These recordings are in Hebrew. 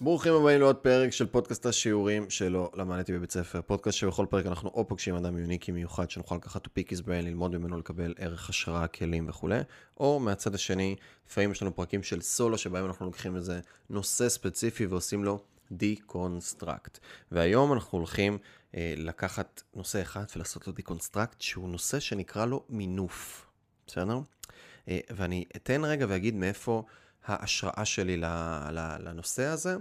ברוכים הבאים לעוד פרק של פודקאסט השיעורים שלא למדתי בבית ספר. פודקאסט שבכל פרק אנחנו או פוגשים אדם יוניקי מיוחד שנוכל לקחת topics בהן, ללמוד ממנו, לקבל ערך השראה, כלים וכולי, או מהצד השני, לפעמים יש לנו פרקים של סולו שבהם אנחנו לוקחים איזה נושא ספציפי ועושים לו deconstruct. והיום אנחנו הולכים אה, לקחת נושא אחד ולעשות לו deconstruct, שהוא נושא שנקרא לו מינוף, בסדר? אה, ואני אתן רגע ואגיד מאיפה... ההשראה שלי לנושא הזה,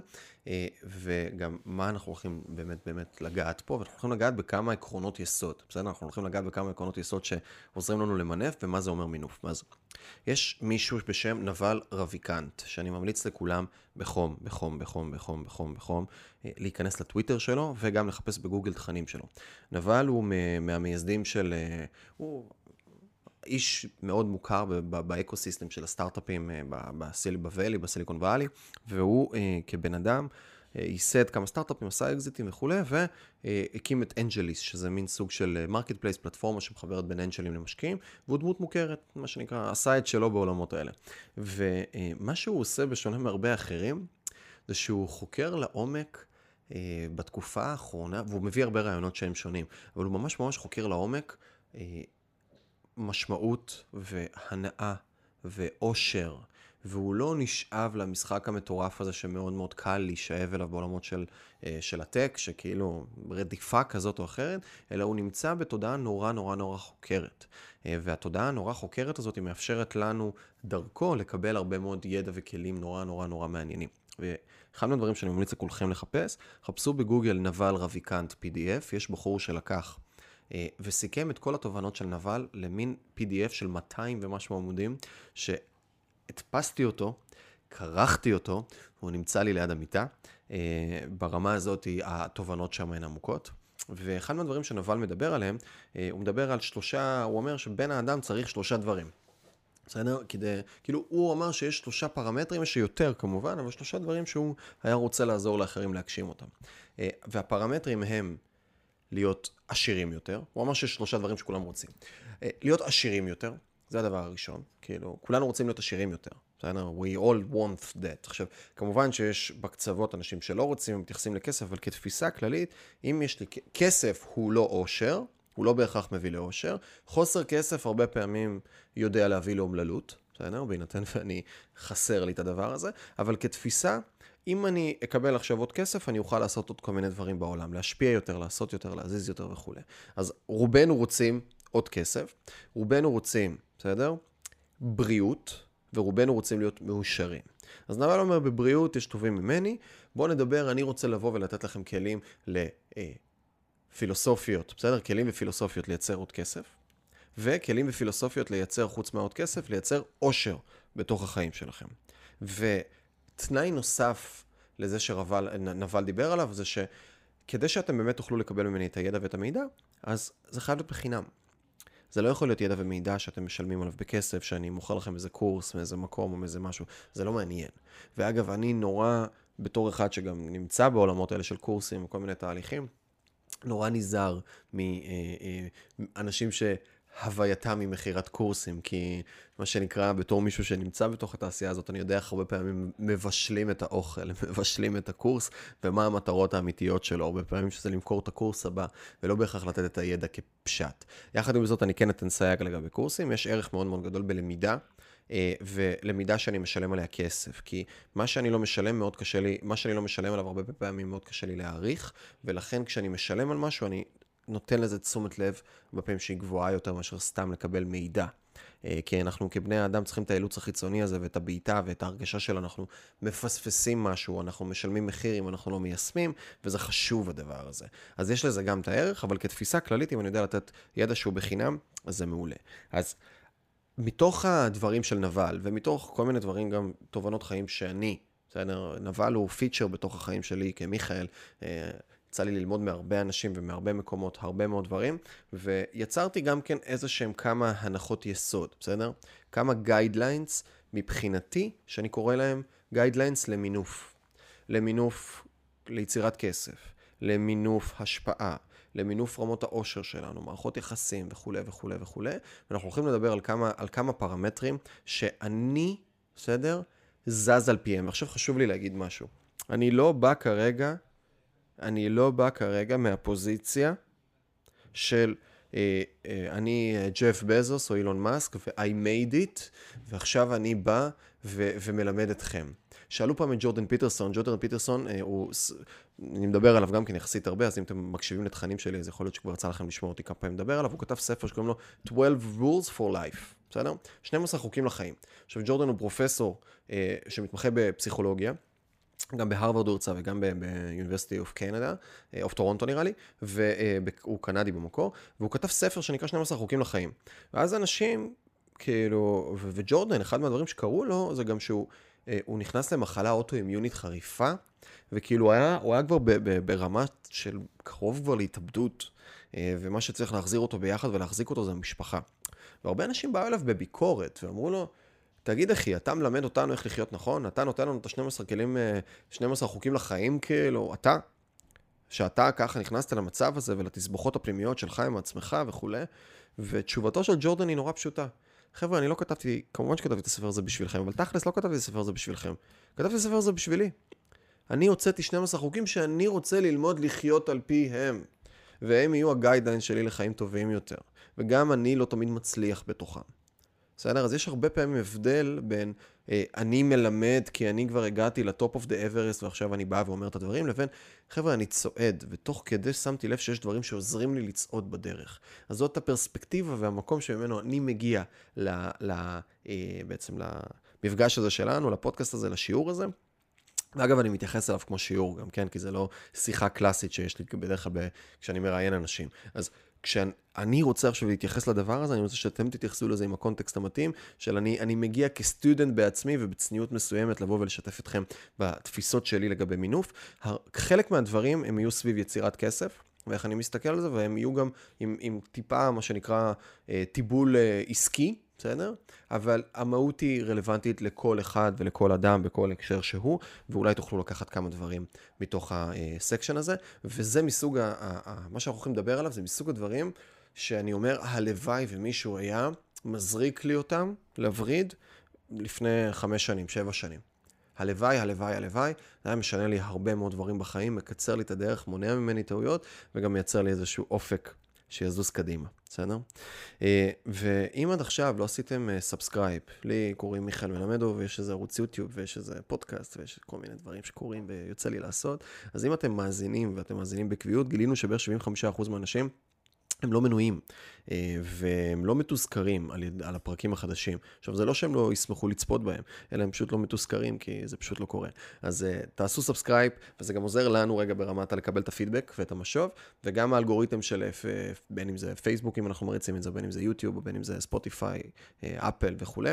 אה, וגם מה אנחנו הולכים באמת באמת לגעת פה, ואנחנו הולכים לגעת בכמה עקרונות יסוד, בסדר? אנחנו הולכים לגעת בכמה עקרונות יסוד שעוזרים לנו למנף, ומה זה אומר מינוף. אז יש מישהו בשם נבל רביקנט, שאני ממליץ לכולם בחום, בחום, בחום, בחום, בחום, בחום, אה, להיכנס לטוויטר שלו, וגם לחפש בגוגל תכנים שלו. נבל הוא מהמייסדים של, אה, הוא איש מאוד מוכר ב ecosystem של הסטארט-אפים אה, ב Valley, בסיליקון וואלי, והוא אה, כבן אדם אה, ייסד כמה סטארט-אפים, עשה אקזיטים וכולי, והקים את AngelList, שזה מין סוג של marketplace, פלטפורמה שמחברת בין אנג'לים למשקיעים, והוא דמות מוכרת, מה שנקרא, עשה את שלו בעולמות האלה. ומה שהוא עושה, בשונה מהרבה אחרים, זה שהוא חוקר לעומק בתקופה האחרונה, והוא מביא הרבה רעיונות שהם שונים, אבל הוא ממש ממש חוקר לעומק משמעות והנאה ואושר, והוא לא נשאב למשחק המטורף הזה שמאוד מאוד קל להישאב אליו בעולמות של, אה, של הטק, שכאילו רדיפה כזאת או אחרת, אלא הוא נמצא בתודעה נורא נורא נורא חוקרת. אה, והתודעה הנורא חוקרת הזאת היא מאפשרת לנו דרכו לקבל הרבה מאוד ידע וכלים נורא נורא נורא מעניינים. ואחד מהדברים שאני ממליץ לכולכם לחפש, חפשו בגוגל נבל רביקנט PDF, יש בחור שלקח וסיכם את כל התובנות של נבל למין PDF של 200 ומשהו עמודים, שהדפסתי אותו, כרכתי אותו, הוא נמצא לי ליד המיטה. אה, ברמה הזאת התובנות שם הן עמוקות. ואחד מהדברים שנבל מדבר עליהם, אה, הוא מדבר על שלושה, הוא אומר שבן האדם צריך שלושה דברים. בסדר? כדי, כאילו, הוא אמר שיש שלושה פרמטרים, יש יותר כמובן, אבל שלושה דברים שהוא היה רוצה לעזור לאחרים להגשים אותם. והפרמטרים הם להיות עשירים יותר. הוא אמר שיש שלושה דברים שכולם רוצים. אה, להיות עשירים יותר, זה הדבר הראשון. כאילו, כולנו רוצים להיות עשירים יותר. בסדר? We all want that. עכשיו, כמובן שיש בקצוות אנשים שלא רוצים, הם מתייחסים לכסף, אבל כתפיסה כללית, אם יש לי כסף הוא לא עושר, הוא לא בהכרח מביא לאושר. חוסר כסף הרבה פעמים יודע להביא לאומללות, בסדר? בהינתן ואני חסר לי את הדבר הזה, אבל כתפיסה, אם אני אקבל עכשיו עוד כסף, אני אוכל לעשות עוד כל מיני דברים בעולם, להשפיע יותר, לעשות יותר, להזיז יותר וכולי. אז רובנו רוצים עוד כסף, רובנו רוצים, בסדר? בריאות, ורובנו רוצים להיות מאושרים. אז נבל אומר, בבריאות יש טובים ממני, בואו נדבר, אני רוצה לבוא ולתת לכם כלים לפילוסופיות, בסדר? כלים ופילוסופיות לייצר עוד כסף, וכלים ופילוסופיות לייצר, חוץ מהעוד כסף, לייצר עושר בתוך החיים שלכם. ו... תנאי נוסף לזה שנבל דיבר עליו, זה שכדי שאתם באמת תוכלו לקבל ממני את הידע ואת המידע, אז זה חייב להיות בחינם. זה לא יכול להיות ידע ומידע שאתם משלמים עליו בכסף, שאני מוכר לכם איזה קורס מאיזה מקום או מאיזה משהו, זה לא מעניין. ואגב, אני נורא, בתור אחד שגם נמצא בעולמות האלה של קורסים וכל מיני תהליכים, נורא נזהר מאנשים ש... הווייתם ממכירת קורסים, כי מה שנקרא, בתור מישהו שנמצא בתוך התעשייה הזאת, אני יודע איך הרבה פעמים מבשלים את האוכל, מבשלים את הקורס, ומה המטרות האמיתיות שלו, הרבה פעמים שזה למכור את הקורס הבא, ולא בהכרח לתת את הידע כפשט. יחד עם זאת, אני כן אתן סייג לגבי קורסים, יש ערך מאוד מאוד גדול בלמידה. אה, ולמידה שאני משלם עליה כסף, כי מה שאני לא משלם מאוד קשה לי, מה שאני לא משלם עליו הרבה פעמים מאוד קשה לי להעריך, ולכן כשאני משלם על משהו אני נותן לזה תשומת לב בפעמים שהיא גבוהה יותר מאשר סתם לקבל מידע. אה, כי אנחנו כבני האדם צריכים את האילוץ החיצוני הזה ואת הבעיטה ואת ההרגשה של אנחנו מפספסים משהו, אנחנו משלמים מחיר אם אנחנו לא מיישמים, וזה חשוב הדבר הזה. אז יש לזה גם את הערך, אבל כתפיסה כללית, אם אני יודע לתת ידע שהוא בחינם, אז זה מעולה. אז מתוך הדברים של נבל, ומתוך כל מיני דברים, גם תובנות חיים שאני, בסדר, נבאל הוא feature בתוך החיים שלי כמיכאל. יצא לי ללמוד מהרבה אנשים ומהרבה מקומות, הרבה מאוד דברים, ויצרתי גם כן איזה שהם כמה הנחות יסוד, בסדר? כמה guidelines מבחינתי, שאני קורא להם guidelines למינוף. למינוף ליצירת כסף, למינוף השפעה, למינוף רמות העושר שלנו, מערכות יחסים וכולי וכולי וכולי, ואנחנו הולכים לדבר על כמה, על כמה פרמטרים שאני, בסדר? זז על פיהם. עכשיו חשוב לי להגיד משהו. אני לא בא כרגע, אני לא בא כרגע מהפוזיציה של אה, אה, אני אה, ג'ף בזוס או אילון מאסק ו-I made it, ועכשיו אני בא ו- ומלמד אתכם. שאלו פעם את ג'ורדן פיטרסון, ג'ורדן פיטרסון אה, הוא, אני מדבר עליו גם כן יחסית הרבה, אז אם אתם מקשיבים לתכנים שלי, אז יכול להיות שכבר יצא לכם לשמוע אותי כמה פעמים לדבר עליו, הוא כתב ספר שקוראים לו 12 Rules for Life, בסדר? 12 חוקים לחיים. עכשיו ג'ורדן הוא פרופסור אה, שמתמחה בפסיכולוגיה. גם בהרווארד הוא הרצה וגם ב-University of Canada, of טורונטו נראה לי, והוא קנדי במקור, והוא כתב ספר שנקרא 12 חוקים לחיים. ואז אנשים, כאילו, וג'ורדן, אחד מהדברים שקרו לו, זה גם שהוא אה, נכנס למחלה אוטואימיונית חריפה, וכאילו הוא היה, הוא היה כבר ברמה של קרוב כבר להתאבדות, אה, ומה שצריך להחזיר אותו ביחד ולהחזיק אותו זה המשפחה. והרבה אנשים באו אליו בביקורת, ואמרו לו, תגיד אחי, אתה מלמד אותנו איך לחיות נכון? אתה נותן לנו את ה-12 כלים, 12 אה, חוקים לחיים כאילו, אתה? שאתה ככה נכנסת למצב הזה ולתסבוכות הפנימיות שלך עם עצמך וכולי, ותשובתו של ג'ורדן היא נורא פשוטה. חבר'ה, אני לא כתבתי, כמובן שכתבתי את הספר הזה בשבילכם, אבל תכלס לא כתבתי את הספר הזה בשבילכם. כתבתי את הספר הזה בשבילי. אני הוצאתי 12 חוקים שאני רוצה ללמוד לחיות על פיהם. והם יהיו ה guideline שלי לחיים טובים יותר. וגם אני לא תמיד מצליח בתוכם. בסדר? אז יש הרבה פעמים הבדל בין אה, אני מלמד כי אני כבר הגעתי ל top of the Everest ועכשיו אני בא ואומר את הדברים, לבין חבר'ה, אני צועד, ותוך כדי שמתי לב שיש דברים שעוזרים לי לצעוד בדרך. אז זאת הפרספקטיבה והמקום שממנו אני מגיע ל, ל, אה, בעצם למפגש הזה שלנו, לפודקאסט הזה, לשיעור הזה. ואגב, אני מתייחס אליו כמו שיעור גם, כן? כי זה לא שיחה קלאסית שיש לי בדרך כלל כשאני מראיין אנשים. אז כשאני רוצה עכשיו להתייחס לדבר הזה, אני רוצה שאתם תתייחסו לזה עם הקונטקסט המתאים, של אני, אני מגיע כסטודנט בעצמי ובצניעות מסוימת לבוא ולשתף אתכם בתפיסות שלי לגבי מינוף. חלק מהדברים הם יהיו סביב יצירת כסף. ואיך אני מסתכל על זה, והם יהיו גם עם, עם טיפה, מה שנקרא, אה, טיבול אה, עסקי, בסדר? אבל המהות היא רלוונטית לכל אחד ולכל אדם בכל הקשר שהוא, ואולי תוכלו לקחת כמה דברים מתוך הסקשן הזה, וזה מסוג, ה, ה, ה, מה שאנחנו הולכים לדבר עליו, זה מסוג הדברים שאני אומר, הלוואי ומישהו היה מזריק לי אותם לווריד לפני חמש שנים, שבע שנים. הלוואי, הלוואי, הלוואי, זה היה משנה לי הרבה מאוד דברים בחיים, מקצר לי את הדרך, מונע ממני טעויות, וגם מייצר לי איזשהו אופק שיזוז קדימה, בסדר? אה, ואם עד עכשיו לא עשיתם subscribe, אה, לי קוראים מיכאל מלמדוב ויש איזה ערוץ יוטיוב ויש איזה פודקאסט ויש כל מיני דברים שקורים ויוצא לי לעשות, אז אם אתם מאזינים ואתם מאזינים בקביעות, גילינו שבערך 75% מהאנשים הם לא מנויים, אה, והם לא מתוזכרים על, על הפרקים החדשים. עכשיו, זה לא שהם לא ישמחו לצפות בהם, אלא הם פשוט לא מתוזכרים, כי זה פשוט לא קורה. אז אה, תעשו subscribe, וזה גם עוזר לנו רגע ברמת לקבל את הפידבק ואת המשוב, וגם האלגוריתם של, F, בין אם זה פייסבוק, אם אנחנו מריצים את זה, בין אם זה יוטיוב, בין אם זה ספוטיפיי, אפל וכולי,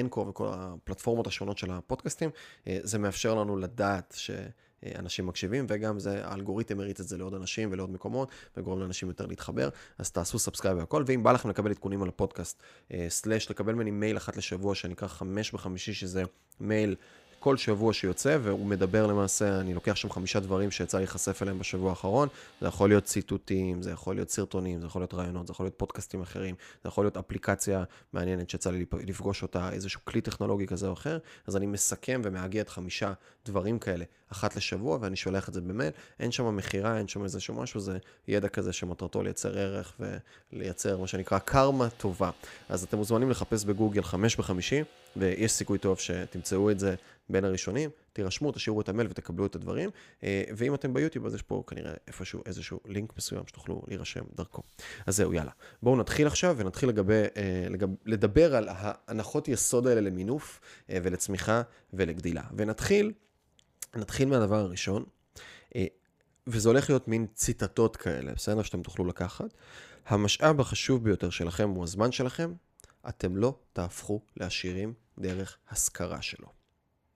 Anchor וכל הפלטפורמות השונות של הפודקאסטים, זה מאפשר לנו לדעת ש... אנשים מקשיבים, וגם זה, האלגוריתם מריץ את זה לעוד אנשים ולעוד מקומות, וגורם לאנשים יותר להתחבר, אז תעשו subscribe והכל, ואם בא לכם לקבל עדכונים על הפודקאסט, slash, לקבל ממני מייל אחת לשבוע, שנקרא חמש בחמישי, שזה מייל כל שבוע שיוצא, והוא מדבר למעשה, אני לוקח שם חמישה דברים שיצא להיחשף אליהם בשבוע האחרון. זה יכול להיות ציטוטים, זה יכול להיות סרטונים, זה יכול להיות רעיונות, זה יכול להיות פודקאסטים אחרים, זה יכול להיות אפליקציה מעניינת שיצא לי לפגוש אותה, איזשהו כלי טכנולוגי כזה או אחר. אז אני מסכם ומאגד חמישה דברים כאלה, אחת לשבוע, ואני שולח את זה במייל. אין שם מכירה, אין שם איזשהו משהו, זה ידע כזה שמטרתו לייצר ערך ולייצר מה שנקרא קרמה טובה. אז אתם מוזמנים לחפש בגוגל חמש בחמישי, ויש סיכוי טוב שתמצאו את זה בין הראשונים, תירשמו, תשאירו את המייל ותקבלו את הדברים, אה, ואם אתם ביוטיוב אז יש פה כנראה איפשהו איזשהו לינק מסוים שתוכלו להירשם דרכו. אז זהו, יאללה. בואו נתחיל עכשיו ונתחיל לגבי, אה, לגב, לדבר על ההנחות יסוד האלה למינוף אה, ולצמיחה ולגדילה. ונתחיל, נתחיל מהדבר הראשון, וזה הולך להיות מין ציטטות כאלה, בסדר? שאתם תוכלו לקחת. המשאב החשוב ביותר שלכם הוא הזמן שלכם, אתם לא תהפכו לעשירים דרך השכרה שלו.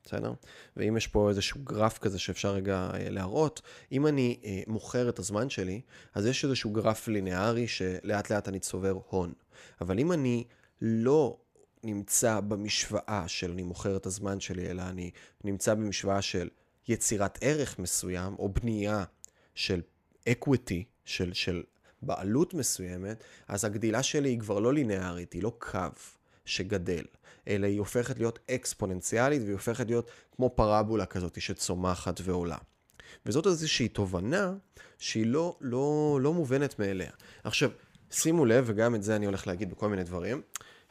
בסדר? ואם יש פה איזשהו גרף כזה שאפשר רגע אה, להראות, אם אני אה, מוכר את הזמן שלי, אז יש איזשהו גרף ליניארי שלאט לאט אני צובר הון. אבל אם אני לא נמצא במשוואה של אני מוכר את הזמן שלי, אלא אני נמצא במשוואה של יצירת ערך מסוים, או בנייה של equity, של, של בעלות מסוימת, אז הגדילה שלי היא כבר לא ליניארית, היא לא קו. שגדל, אלא היא הופכת להיות אקספוננציאלית והיא הופכת להיות כמו פרבולה כזאת שצומחת ועולה. וזאת איזושהי תובנה שהיא לא, לא, לא מובנת מאליה. עכשיו, שימו לב, וגם את זה אני הולך להגיד בכל מיני דברים,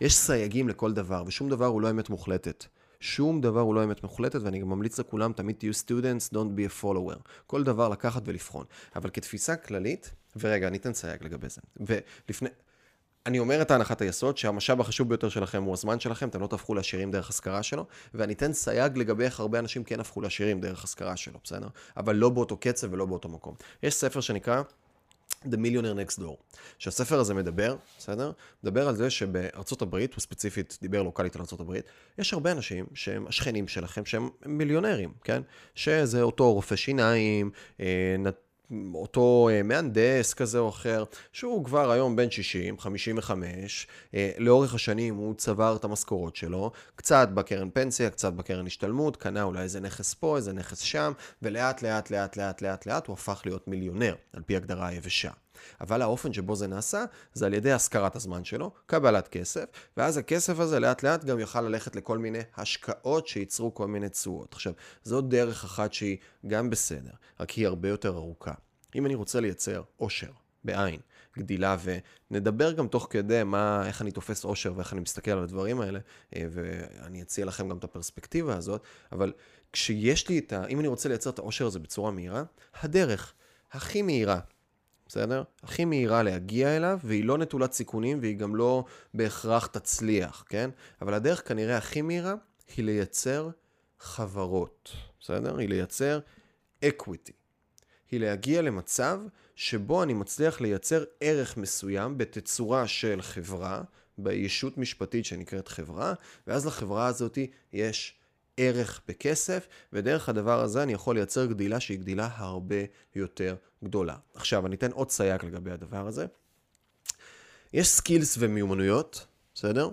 יש סייגים לכל דבר, ושום דבר הוא לא אמת מוחלטת. שום דבר הוא לא אמת מוחלטת, ואני גם ממליץ לכולם, תמיד תהיו students, don't be a follower. כל דבר לקחת ולבחון. אבל כתפיסה כללית, ורגע, אני אתן סייג לגבי זה. ולפני... אני אומר את ההנחת היסוד שהמשאב החשוב ביותר שלכם הוא הזמן שלכם, אתם לא תהפכו לעשירים דרך השכרה שלו, ואני אתן סייג לגבי איך הרבה אנשים כן הפכו לעשירים דרך השכרה שלו, בסדר? אבל לא באותו קצב ולא באותו מקום. יש ספר שנקרא The Millionaire Next Door. שהספר הזה מדבר, בסדר? מדבר על זה שבארצות הברית, הוא ספציפית דיבר לוקאלית על ארצות הברית, יש הרבה אנשים שהם השכנים שלכם, שהם מיליונרים, כן? שזה אותו רופא שיניים, אה, אותו אה, מהנדס כזה או אחר, שהוא כבר היום בן 60, 55, אה, לאורך השנים הוא צבר את המשכורות שלו, קצת בקרן פנסיה, קצת בקרן השתלמות, קנה אולי איזה נכס פה, איזה נכס שם, ולאט לאט לאט לאט לאט לאט הוא הפך להיות מיליונר, על פי הגדרה היבשה. אבל האופן שבו זה נעשה, זה על ידי השכרת הזמן שלו, קבלת כסף, ואז הכסף הזה לאט לאט גם יוכל ללכת לכל מיני השקעות שייצרו כל מיני תשואות. עכשיו, זו דרך אחת שהיא גם בסדר, רק היא הרבה יותר ארוכה. אם אני רוצה לייצר עושר, בעין, גדילה, ונדבר גם תוך כדי מה, איך אני תופס עושר ואיך אני מסתכל על הדברים האלה, אה, ואני אציע לכם גם את הפרספקטיבה הזאת, אבל כשיש לי את ה... אם אני רוצה לייצר את העושר הזה בצורה מהירה, הדרך הכי מהירה בסדר? הכי מהירה להגיע אליו, והיא לא נטולת סיכונים, והיא גם לא בהכרח תצליח, כן? אבל הדרך כנראה הכי מהירה היא לייצר חברות, בסדר? היא לייצר equity. היא להגיע למצב שבו אני מצליח לייצר ערך מסוים בתצורה של חברה, בישות משפטית שנקראת חברה, ואז לחברה הזאת יש ערך בכסף, ודרך הדבר הזה אני יכול לייצר גדילה שהיא גדילה הרבה יותר גדולה. עכשיו, אני אתן עוד סייג לגבי הדבר הזה. יש skills ומיומנויות, בסדר?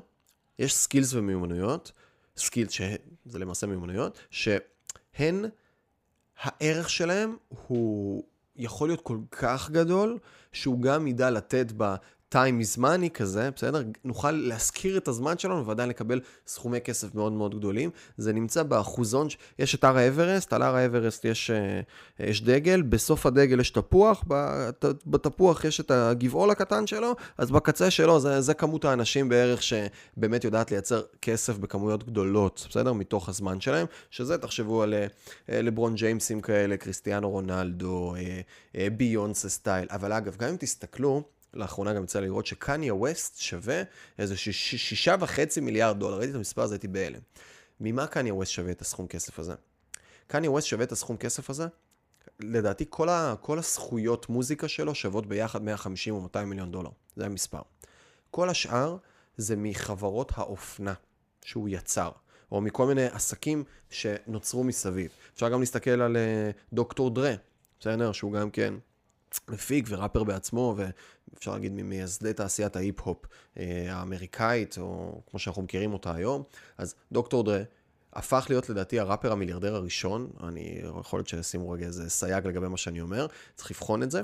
יש skills ומיומנויות, skills שזה למעשה מיומנויות, שהן, הערך שלהם הוא יכול להיות כל כך גדול, שהוא גם ידע לתת ב... time is money כזה, בסדר? נוכל להשכיר את הזמן שלנו ועדיין לקבל סכומי כסף מאוד מאוד גדולים. זה נמצא באחוזון, יש את הר האברסט, על הר האברסט יש, אה, יש דגל, בסוף הדגל יש תפוח, בתפוח יש את הגבעול הקטן שלו, אז בקצה שלו זה, זה כמות האנשים בערך שבאמת יודעת לייצר כסף בכמויות גדולות, בסדר? מתוך הזמן שלהם, שזה תחשבו על אה, לברון ג'יימסים כאלה, קריסטיאנו רונלדו, אה, ביונסה סטייל, אבל אגב, גם אם תסתכלו, לאחרונה גם יצא לראות שקניה ווסט שווה איזה שישה וחצי מיליארד דולר. ראיתי את המספר הזה, הייתי בהלם. ממה קניה ווסט שווה את הסכום כסף הזה? קניה ווסט שווה את הסכום כסף הזה? לדעתי כל, ה, כל הזכויות מוזיקה שלו שוות ביחד 150 או 200 מיליון דולר. זה המספר. כל השאר זה מחברות האופנה שהוא יצר, או מכל מיני עסקים שנוצרו מסביב. אפשר גם להסתכל על אה, דוקטור דרה, בסדר? שהוא גם כן מפיק וראפר בעצמו, ואפשר להגיד ממייסדי תעשיית ההיפ-הופ אה, האמריקאית, או כמו שאנחנו מכירים אותה היום. אז דוקטור דרה הפך להיות לדעתי הראפר המיליארדר הראשון, אני יכול להיות שישימו רגע איזה סייג לגבי מה שאני אומר, צריך לבחון את זה.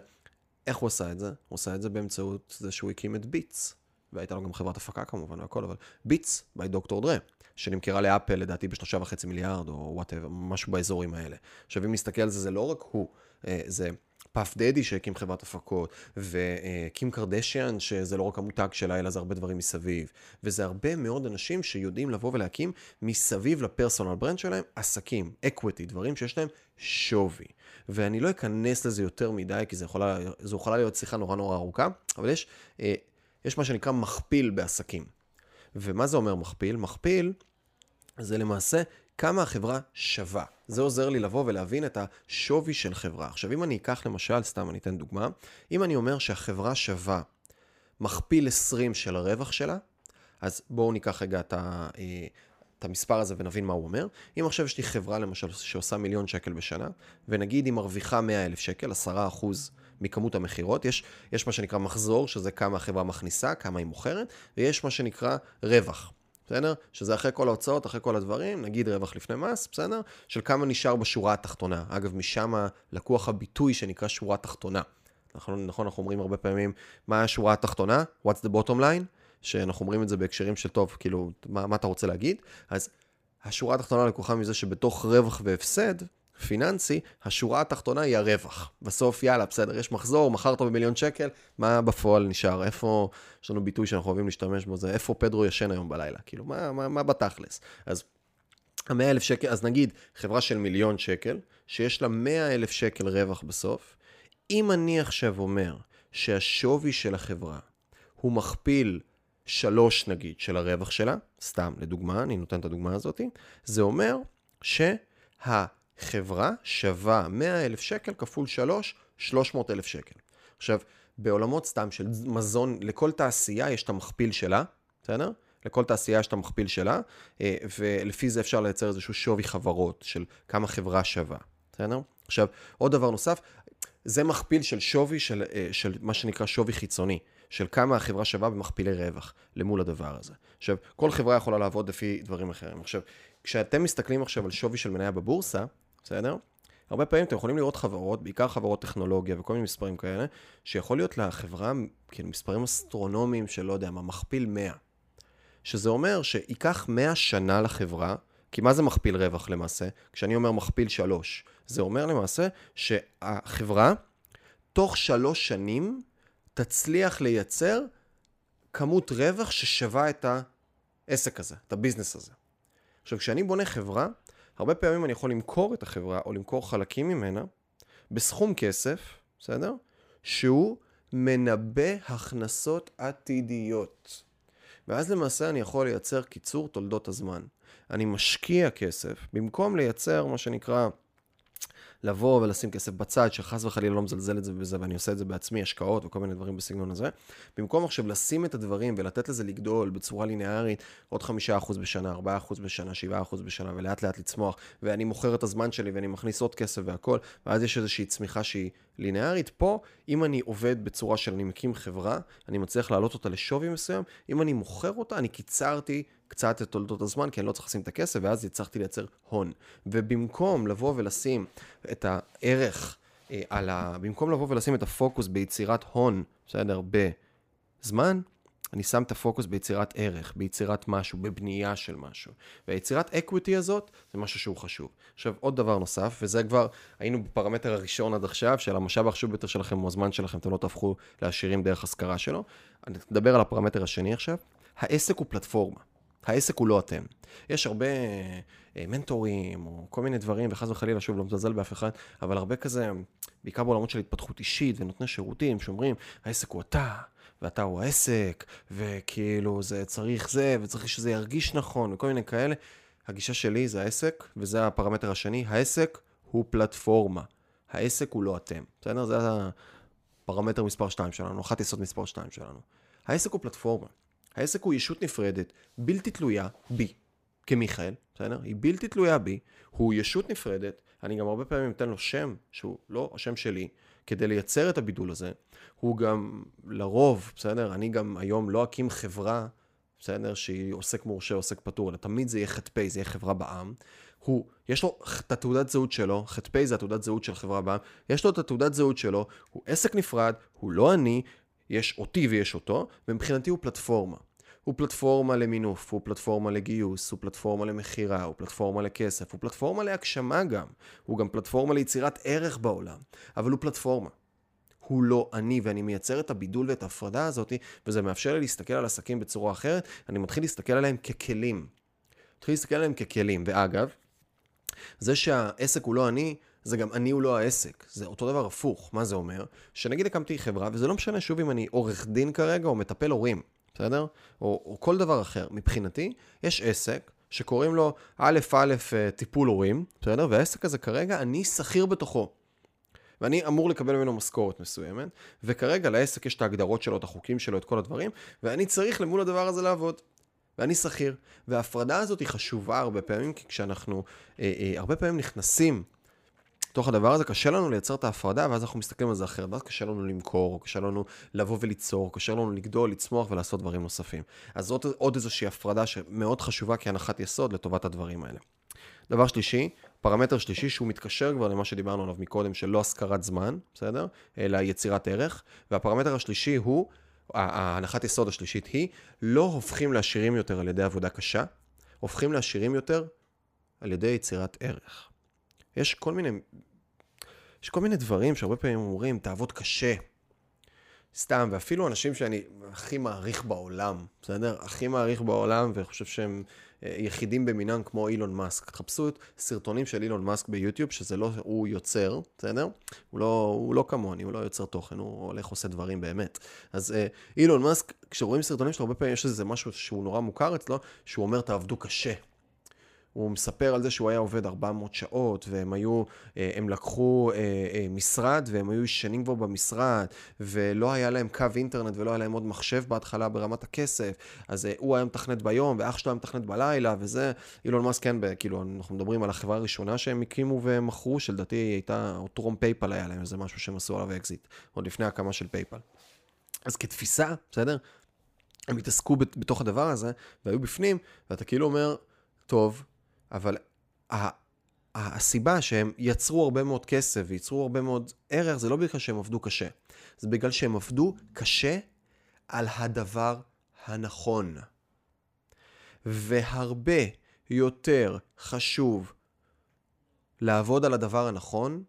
איך הוא עשה את זה? הוא עשה את זה באמצעות זה שהוא הקים את ביטס. והייתה לו גם חברת הפקה כמובן והכל, אבל ביטס by דוקטור דרה, שנמכרה לאפל לדעתי בשלושה וחצי מיליארד, או whatever, משהו באזורים האלה. עכשיו אם נסתכל על זה, זה לא רק הוא, אה, זה פאף דדי שהקים חברת הפקות, וקים קרדשיאן, שזה לא רק המותג שלה, אלא זה הרבה דברים מסביב. וזה הרבה מאוד אנשים שיודעים לבוא ולהקים מסביב ל personal brand שלהם עסקים, equity, דברים שיש להם שווי. ואני לא אכנס לזה יותר מדי, כי זו יכולה, יכולה להיות שיחה נורא נורא ארוכה, אבל יש, אה, יש מה שנקרא מכפיל בעסקים. ומה זה אומר מכפיל? מכפיל זה למעשה כמה החברה שווה. זה עוזר לי לבוא ולהבין את השווי של חברה. עכשיו, אם אני אקח למשל, סתם אני אתן דוגמה, אם אני אומר שהחברה שווה מכפיל 20 של הרווח שלה, אז בואו ניקח רגע את, ה, אה, את המספר הזה ונבין מה הוא אומר. אם עכשיו יש לי חברה למשל שעושה מיליון שקל בשנה, ונגיד היא מרוויחה 100 אלף שקל, 10 אחוז מכמות המכירות, יש, יש מה שנקרא מחזור, שזה כמה החברה מכניסה, כמה היא מוכרת, ויש מה שנקרא רווח. בסדר? שזה אחרי כל ההוצאות, אחרי כל הדברים, נגיד רווח לפני מס, בסדר? של כמה נשאר בשורה התחתונה. אגב, משם לקוח הביטוי שנקרא שורה תחתונה. נכון, נכון, אנחנו אומרים הרבה פעמים, מה השורה התחתונה? What's the bottom line? שאנחנו אומרים את זה בהקשרים של טוב, כאילו, מה, מה אתה רוצה להגיד? אז השורה התחתונה לקוחה מזה שבתוך רווח והפסד, פיננסי, השורה התחתונה היא הרווח. בסוף, יאללה, בסדר, יש מחזור, מכרת במיליון שקל, מה בפועל נשאר? איפה, יש לנו ביטוי שאנחנו אוהבים להשתמש בו, זה איפה פדרו ישן היום בלילה? כאילו, מה, מה, מה בתכלס? אז המאה אלף שקל, אז נגיד חברה של מיליון שקל, שיש לה מאה אלף שקל רווח בסוף, אם אני עכשיו אומר שהשווי של החברה הוא מכפיל שלוש נגיד של הרווח שלה, סתם לדוגמה, אני נותן את הדוגמה הזאת, זה אומר שהחברה שווה 100 אלף שקל כפול שלוש, 300 אלף שקל. עכשיו, בעולמות סתם של מזון, לכל תעשייה יש את המכפיל שלה, בסדר? לכל תעשייה יש את המכפיל שלה, אה, ולפי זה אפשר לייצר איזשהו שווי חברות של כמה חברה שווה, בסדר? עכשיו, עוד דבר נוסף, זה מכפיל של שווי של, אה, של מה שנקרא שווי חיצוני, של כמה החברה שווה במכפילי רווח למול הדבר הזה. עכשיו, כל חברה יכולה לעבוד לפי דברים אחרים. עכשיו, כשאתם מסתכלים עכשיו על שווי של מניה בבורסה, בסדר? הרבה פעמים אתם יכולים לראות חברות, בעיקר חברות טכנולוגיה וכל מיני מספרים כאלה, שיכול להיות לחברה, כאילו מספרים אסטרונומיים של לא יודע מה, מכפיל 100. שזה אומר שייקח 100 שנה לחברה, כי מה זה מכפיל רווח למעשה? כשאני אומר מכפיל 3, זה אומר למעשה שהחברה תוך שלוש שנים תצליח לייצר כמות רווח ששווה את העסק הזה, את הביזנס הזה. עכשיו, כשאני בונה חברה, הרבה פעמים אני יכול למכור את החברה או למכור חלקים ממנה בסכום כסף, בסדר? שהוא מנבא הכנסות עתידיות. ואז למעשה אני יכול לייצר קיצור תולדות הזמן. אני משקיע כסף, במקום לייצר מה שנקרא לבוא ולשים כסף בצד, שחס וחלילה לא מזלזל את זה בזה, ואני עושה את זה בעצמי, השקעות וכל מיני דברים בסגנון הזה. במקום עכשיו לשים את הדברים ולתת לזה לגדול בצורה ליניארית, עוד חמישה אחוז בשנה, ארבעה אחוז בשנה, שבעה אחוז בשנה, ולאט לאט לצמוח, ואני מוכר את הזמן שלי ואני מכניס עוד כסף והכל, ואז יש איזושהי צמיחה שהיא ליניארית. פה, אם אני עובד בצורה של אני מקים חברה, אני מצליח להעלות אותה לשווי מסוים, אם אני מוכר אותה, אני קיצרתי קצת את תולדות הזמן, כי אני לא צריך לשים את הכסף, ואז הצלחתי לייצר הון. ובמקום לבוא ולשים את הערך אה, על ה... במקום לבוא ולשים את הפוקוס ביצירת הון, בסדר, בזמן, אני שם את הפוקוס ביצירת ערך, ביצירת משהו, בבנייה של משהו. והיצירת equity הזאת זה משהו שהוא חשוב. עכשיו, עוד דבר נוסף, וזה כבר, היינו בפרמטר הראשון עד עכשיו, של המשאב החשוב ביותר שלכם הוא הזמן שלכם, אתם לא תהפכו לעשירים דרך השכרה שלו. אני אדבר על הפרמטר השני עכשיו. העסק הוא פלטפורמה. העסק הוא לא אתם. יש הרבה אה, מנטורים, או כל מיני דברים, וחס וחלילה, שוב, לא מזלזל באף אחד, אבל הרבה כזה, בעיקר בעולמות של התפתחות אישית ונותני שירותים, שאומרים, העסק הוא אתה, ואתה הוא העסק, וכאילו, זה צריך זה, וצריך שזה ירגיש נכון, וכל מיני כאלה. הגישה שלי זה העסק, וזה הפרמטר השני, העסק הוא פלטפורמה. העסק הוא לא אתם, בסדר? זה הפרמטר מספר 2 שלנו, אחת יסוד מספר 2 שלנו. העסק הוא פלטפורמה. העסק הוא ישות נפרדת, בלתי תלויה בי, כמיכאל, בסדר? היא בלתי תלויה בי, הוא ישות נפרדת, אני גם הרבה פעמים אתן לו שם שהוא לא השם שלי, כדי לייצר את הבידול הזה. הוא גם לרוב, בסדר? אני גם היום לא אקים חברה, בסדר? שהיא עוסק מורשה, עוסק פטור, אלא תמיד זה יהיה ח"פ, זה יהיה חברה בעם. הוא, יש לו את התעודת זהות שלו, ח"פ זה התעודת זהות של חברה בעם, יש לו את התעודת זהות שלו, הוא עסק נפרד, הוא לא אני, יש אותי ויש אותו, ומבחינתי הוא פלטפורמה. הוא פלטפורמה למינוף, הוא פלטפורמה לגיוס, הוא פלטפורמה למכירה, הוא פלטפורמה לכסף, הוא פלטפורמה להגשמה גם, הוא גם פלטפורמה ליצירת ערך בעולם, אבל הוא פלטפורמה. הוא לא אני, ואני מייצר את הבידול ואת ההפרדה הזאת, וזה מאפשר לי להסתכל על עסקים בצורה אחרת, אני מתחיל להסתכל עליהם ככלים. מתחיל להסתכל עליהם ככלים, ואגב, זה שהעסק הוא לא אני, זה גם אני הוא לא העסק. זה אותו דבר הפוך. מה זה אומר? שנגיד הקמתי חברה, וזה לא משנה שוב אם אני עורך דין כרגע או מטפל הורים. בסדר? או, או כל דבר אחר. מבחינתי, יש עסק שקוראים לו א' א' אה, טיפול הורים, בסדר? והעסק הזה כרגע, אני שכיר בתוכו. ואני אמור לקבל ממנו משכורת מסוימת, וכרגע לעסק יש את ההגדרות שלו, את החוקים שלו, את כל הדברים, ואני צריך למול הדבר הזה לעבוד. ואני שכיר. וההפרדה הזאת היא חשובה הרבה פעמים, כי כשאנחנו אה, אה, הרבה פעמים נכנסים בתוך הדבר הזה קשה לנו לייצר את ההפרדה, ואז אנחנו מסתכלים על זה אחרת. ואז קשה לנו למכור, קשה לנו לבוא וליצור, קשה לנו לגדול, לצמוח ולעשות דברים נוספים. אז זאת עוד איזושהי הפרדה שמאוד חשובה כהנחת יסוד לטובת הדברים האלה. דבר שלישי, פרמטר שלישי שהוא מתקשר כבר למה שדיברנו עליו מקודם, של לא השכרת זמן, בסדר? אלא יצירת ערך. והפרמטר השלישי הוא ההנחת יסוד השלישית היא, לא הופכים לעשירים יותר על ידי עבודה קשה, הופכים לעשירים יותר על ידי יצירת ערך. יש כל מיני, יש כל מיני דברים שהרבה פעמים אומרים, תעבוד קשה. סתם, ואפילו אנשים שאני הכי מעריך בעולם, בסדר? הכי מעריך בעולם, וחושב שהם אה, יחידים במינם כמו אילון מאסק. תחפשו את סרטונים של אילון מאסק ביוטיוב, שזה לא הוא יוצר, בסדר? הוא לא, הוא לא כמוני, הוא לא יוצר תוכן, הוא הולך עושה דברים באמת. אז אה, אילון מאסק, כשרואים סרטונים שלו, הרבה פעמים יש איזה משהו שהוא נורא מוכר אצלו, שהוא אומר, תעבדו קשה. הוא מספר על זה שהוא היה עובד 400 שעות, והם היו, אה, הם לקחו אה, אה, משרד, והם היו ישנים כבר במשרד, ולא היה להם קו אינטרנט, ולא היה להם עוד מחשב בהתחלה ברמת הכסף, אז הוא היה מתכנת ביום, ואח שלו היה מתכנת בלילה, וזה, אילון מאסק כן, כאילו, אנחנו מדברים על החברה הראשונה שהם הקימו ומכרו, שלדעתי הייתה, או טרום פייפאל היה להם, איזה משהו שהם עשו עליו אקזיט, עוד לפני הקמה של פייפאל. אז כתפיסה, בסדר? הם התעסקו בתוך הדבר הזה, והיו בפנים, ואתה כאילו אומר, טוב, אבל הסיבה שהם יצרו הרבה מאוד כסף וייצרו הרבה מאוד ערך, זה לא בגלל שהם עבדו קשה. זה בגלל שהם עבדו קשה על הדבר הנכון. והרבה יותר חשוב לעבוד על הדבר הנכון,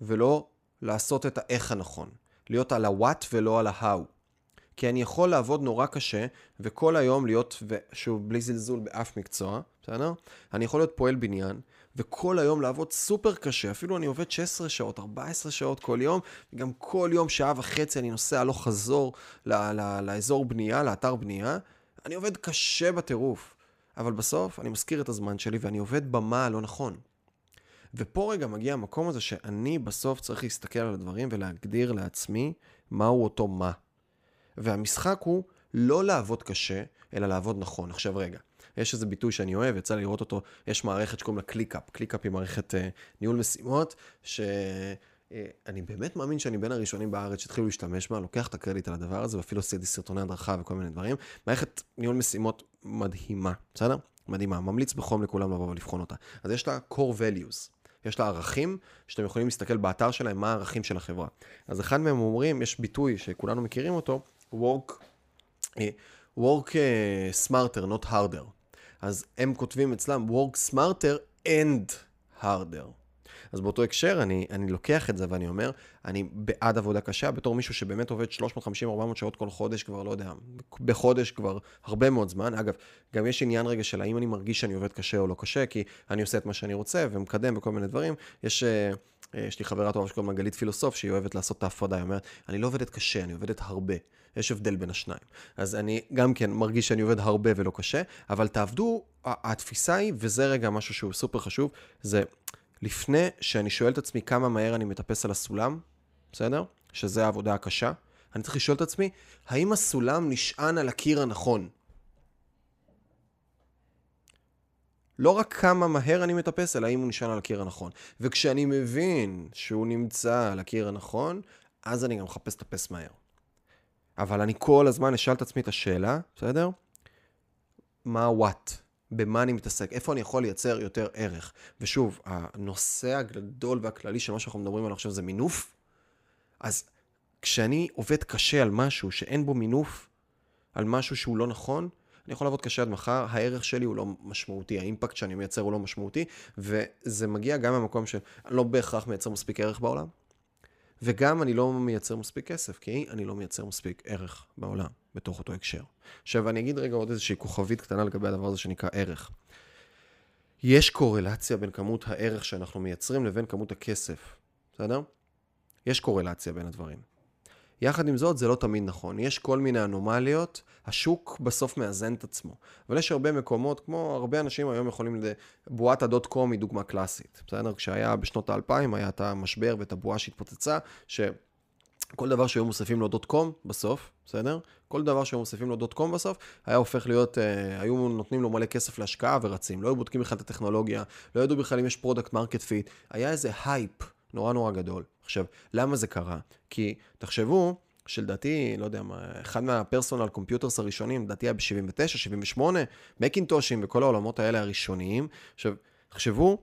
ולא לעשות את האיך הנכון. להיות על ה-what ולא על ה-how. כי אני יכול לעבוד נורא קשה, וכל היום להיות, ושוב, בלי זלזול באף מקצוע, בסדר? אני יכול להיות פועל בניין, וכל היום לעבוד סופר קשה, אפילו אני עובד 16 שעות, 14 שעות כל יום, וגם כל יום שעה וחצי אני נוסע הלוך חזור ל- ל- לאזור בנייה, לאתר בנייה, אני עובד קשה בטירוף. אבל בסוף אני מזכיר את הזמן שלי ואני עובד במה הלא נכון. ופה רגע מגיע המקום הזה שאני בסוף צריך להסתכל על הדברים ולהגדיר לעצמי מהו אותו מה. והמשחק הוא לא לעבוד קשה, אלא לעבוד נכון. עכשיו רגע, יש איזה ביטוי שאני אוהב, יצא לי לראות אותו, יש מערכת שקוראים לה קליקאפ. קליקאפ היא מערכת uh, ניהול משימות, שאני אה, אה, באמת מאמין שאני בין הראשונים בארץ שהתחילו להשתמש בה, לוקח את הקרדיט על הדבר הזה, ואפילו עשיתי סרטוני הדרכה וכל מיני דברים. מערכת ניהול משימות מדהימה, בסדר? מדהימה, ממליץ בחום לכולם לבוא ולבחון אותה. אז יש לה core values. יש לה ערכים שאתם יכולים להסתכל באתר שלהם, מה הערכים של החברה. אז אחד מהם אומרים, יש ביטוי שכולנו מכירים אותו, work, uh, work smarter, not harder. אז הם כותבים אצלם work smarter and harder. אז באותו הקשר אני, אני לוקח את זה ואני אומר, אני בעד עבודה קשה בתור מישהו שבאמת עובד 350-400 שעות כל חודש כבר, לא יודע, בחודש כבר הרבה מאוד זמן. אגב, גם יש עניין רגע של האם אני מרגיש שאני עובד קשה או לא קשה, כי אני עושה את מה שאני רוצה ומקדם וכל מיני דברים. יש... אה, יש לי חברה טובה שקוראים לה גלית פילוסוף, שהיא אוהבת לעשות את ההפרדה, היא אומרת, אני לא עובדת קשה, אני עובדת הרבה. יש הבדל בין השניים. אז אני גם כן מרגיש שאני עובד הרבה ולא קשה, אבל תעבדו, התפיסה היא, וזה רגע משהו שהוא סופר חשוב, זה לפני שאני שואל את עצמי כמה מהר אני מטפס על הסולם, בסדר? שזה העבודה הקשה, אני צריך לשאול את עצמי, האם הסולם נשען על הקיר הנכון? לא רק כמה מהר אני מטפס, אלא האם הוא נשען על הקיר הנכון. וכשאני מבין שהוא נמצא על הקיר הנכון, אז אני גם מחפש לטפס מהר. אבל אני כל הזמן אשאל את עצמי את השאלה, בסדר? מה what? במה אני מתעסק? איפה אני יכול לייצר יותר ערך? ושוב, הנושא הגדול והכללי של מה שאנחנו מדברים עליו עכשיו זה מינוף. אז כשאני עובד קשה על משהו שאין בו מינוף, על משהו שהוא לא נכון, אני יכול לעבוד קשה עד מחר, הערך שלי הוא לא משמעותי, האימפקט שאני מייצר הוא לא משמעותי, וזה מגיע גם מהמקום שאני לא בהכרח מייצר מספיק ערך בעולם, וגם אני לא מייצר מספיק כסף, כי אני לא מייצר מספיק ערך בעולם בתוך אותו הקשר. עכשיו, אני אגיד רגע עוד איזושהי כוכבית קטנה לגבי הדבר הזה שנקרא ערך. יש קורלציה בין כמות הערך שאנחנו מייצרים לבין כמות הכסף, בסדר? יש קורלציה בין הדברים. יחד עם זאת, זה לא תמיד נכון. יש כל מיני אנומליות, השוק בסוף מאזן את עצמו. אבל יש הרבה מקומות, כמו הרבה אנשים היום יכולים, בועת הדוט קום היא דוגמה קלאסית. בסדר? כשהיה בשנות האלפיים, היה את המשבר ואת הבועה שהתפוצצה, ש... כל דבר שהיו מוסיפים לו דוט קום בסוף, בסדר? כל דבר שהיו מוסיפים לו דוט קום בסוף, היה הופך להיות, אה, היו נותנים לו מלא כסף להשקעה ורצים. לא היו בודקים בכלל את הטכנולוגיה, לא ידעו בכלל אם יש product market fit. היה איזה הייפ נורא נורא גדול. עכשיו, למה זה קרה? כי תחשבו, שלדעתי, לא יודע מה, אחד מה personal computers הראשונים, לדעתי היה ב-79, 78, מקינטושים וכל העולמות האלה הראשוניים. עכשיו, תחשבו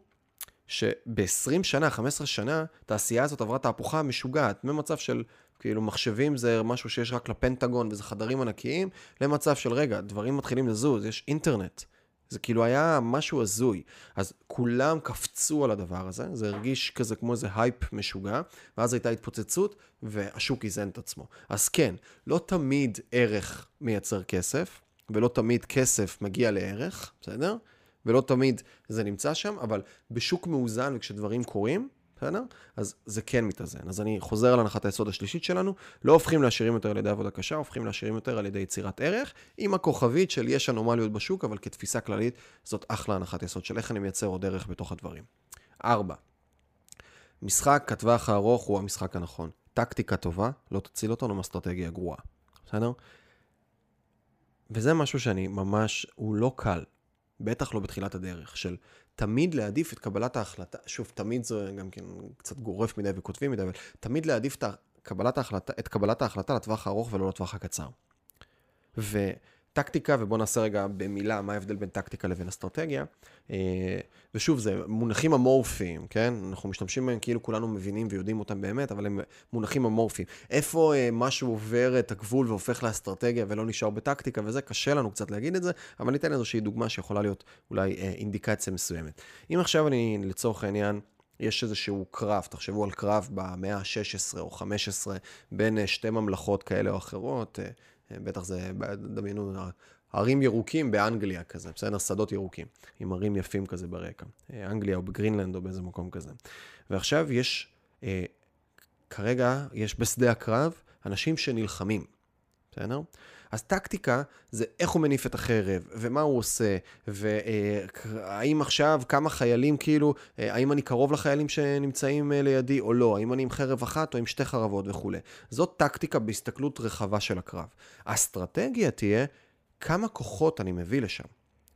שב-20 שנה, 15 שנה, התעשייה הזאת עברה תהפוכה משוגעת, ממצב של כאילו מחשבים זה משהו שיש רק לפנטגון וזה חדרים ענקיים, למצב של רגע, דברים מתחילים לזוז, יש אינטרנט. זה כאילו היה משהו הזוי. אז כולם קפצו על הדבר הזה, זה הרגיש כזה כמו איזה הייפ משוגע, ואז הייתה התפוצצות, והשוק איזן את עצמו. אז כן, לא תמיד ערך מייצר כסף, ולא תמיד כסף מגיע לערך, בסדר? ולא תמיד זה נמצא שם, אבל בשוק מאוזן וכשדברים קורים, בסדר? אז זה כן מתאזן. אז אני חוזר על הנחת היסוד השלישית שלנו, לא הופכים לעשירים יותר על ידי עבודה קשה, הופכים לעשירים יותר על ידי יצירת ערך, עם הכוכבית של יש אנומליות בשוק, אבל כתפיסה כללית, זאת אחלה הנחת יסוד של איך אני מייצר עוד ערך בתוך הדברים. ארבע, משחק הטווח הארוך הוא המשחק הנכון. טקטיקה טובה, לא תציל אותנו מאסטרטגיה גרועה, בסדר? וזה משהו שאני ממש, הוא לא קל, בטח לא בתחילת הדרך, של תמיד להעדיף את קבלת ההחלטה, שוב, תמיד זה גם כן קצת גורף מדי וכותבים מדי, אבל תמיד להעדיף את קבלת ההחלטה, את קבלת ההחלטה לטווח הארוך ולא לטווח הקצר. ו... טקטיקה, ובואו נעשה רגע במילה מה ההבדל בין טקטיקה לבין אסטרטגיה. אה, ושוב, זה מונחים אמורפיים, כן? אנחנו משתמשים בהם כאילו כולנו מבינים ויודעים אותם באמת, אבל הם מונחים אמורפיים. איפה אה, משהו עובר את הגבול והופך לאסטרטגיה ולא נשאר בטקטיקה, וזה קשה לנו קצת להגיד את זה, אבל ניתן איזושהי דוגמה שיכולה להיות אולי אה, אינדיקציה מסוימת. אם עכשיו אני, לצורך העניין, יש איזשהו קרב, תחשבו על קרב במאה ה-16 או 15 בין שתי ממלכות כאלה או אחרות, בטח זה, דמיינו, ערים ירוקים באנגליה כזה, בסדר? שדות ירוקים, עם ערים יפים כזה ברקע. אנגליה או בגרינלנד או באיזה מקום כזה. ועכשיו יש, אה, כרגע יש בשדה הקרב אנשים שנלחמים, בסדר? אז טקטיקה זה איך הוא מניף את החרב, ומה הוא עושה, והאם עכשיו כמה חיילים, כאילו, אה, האם אני קרוב לחיילים שנמצאים אה, לידי או לא, האם אני עם חרב אחת או עם שתי חרבות וכולי. זאת טקטיקה בהסתכלות רחבה של הקרב. האסטרטגיה תהיה כמה כוחות אני מביא לשם.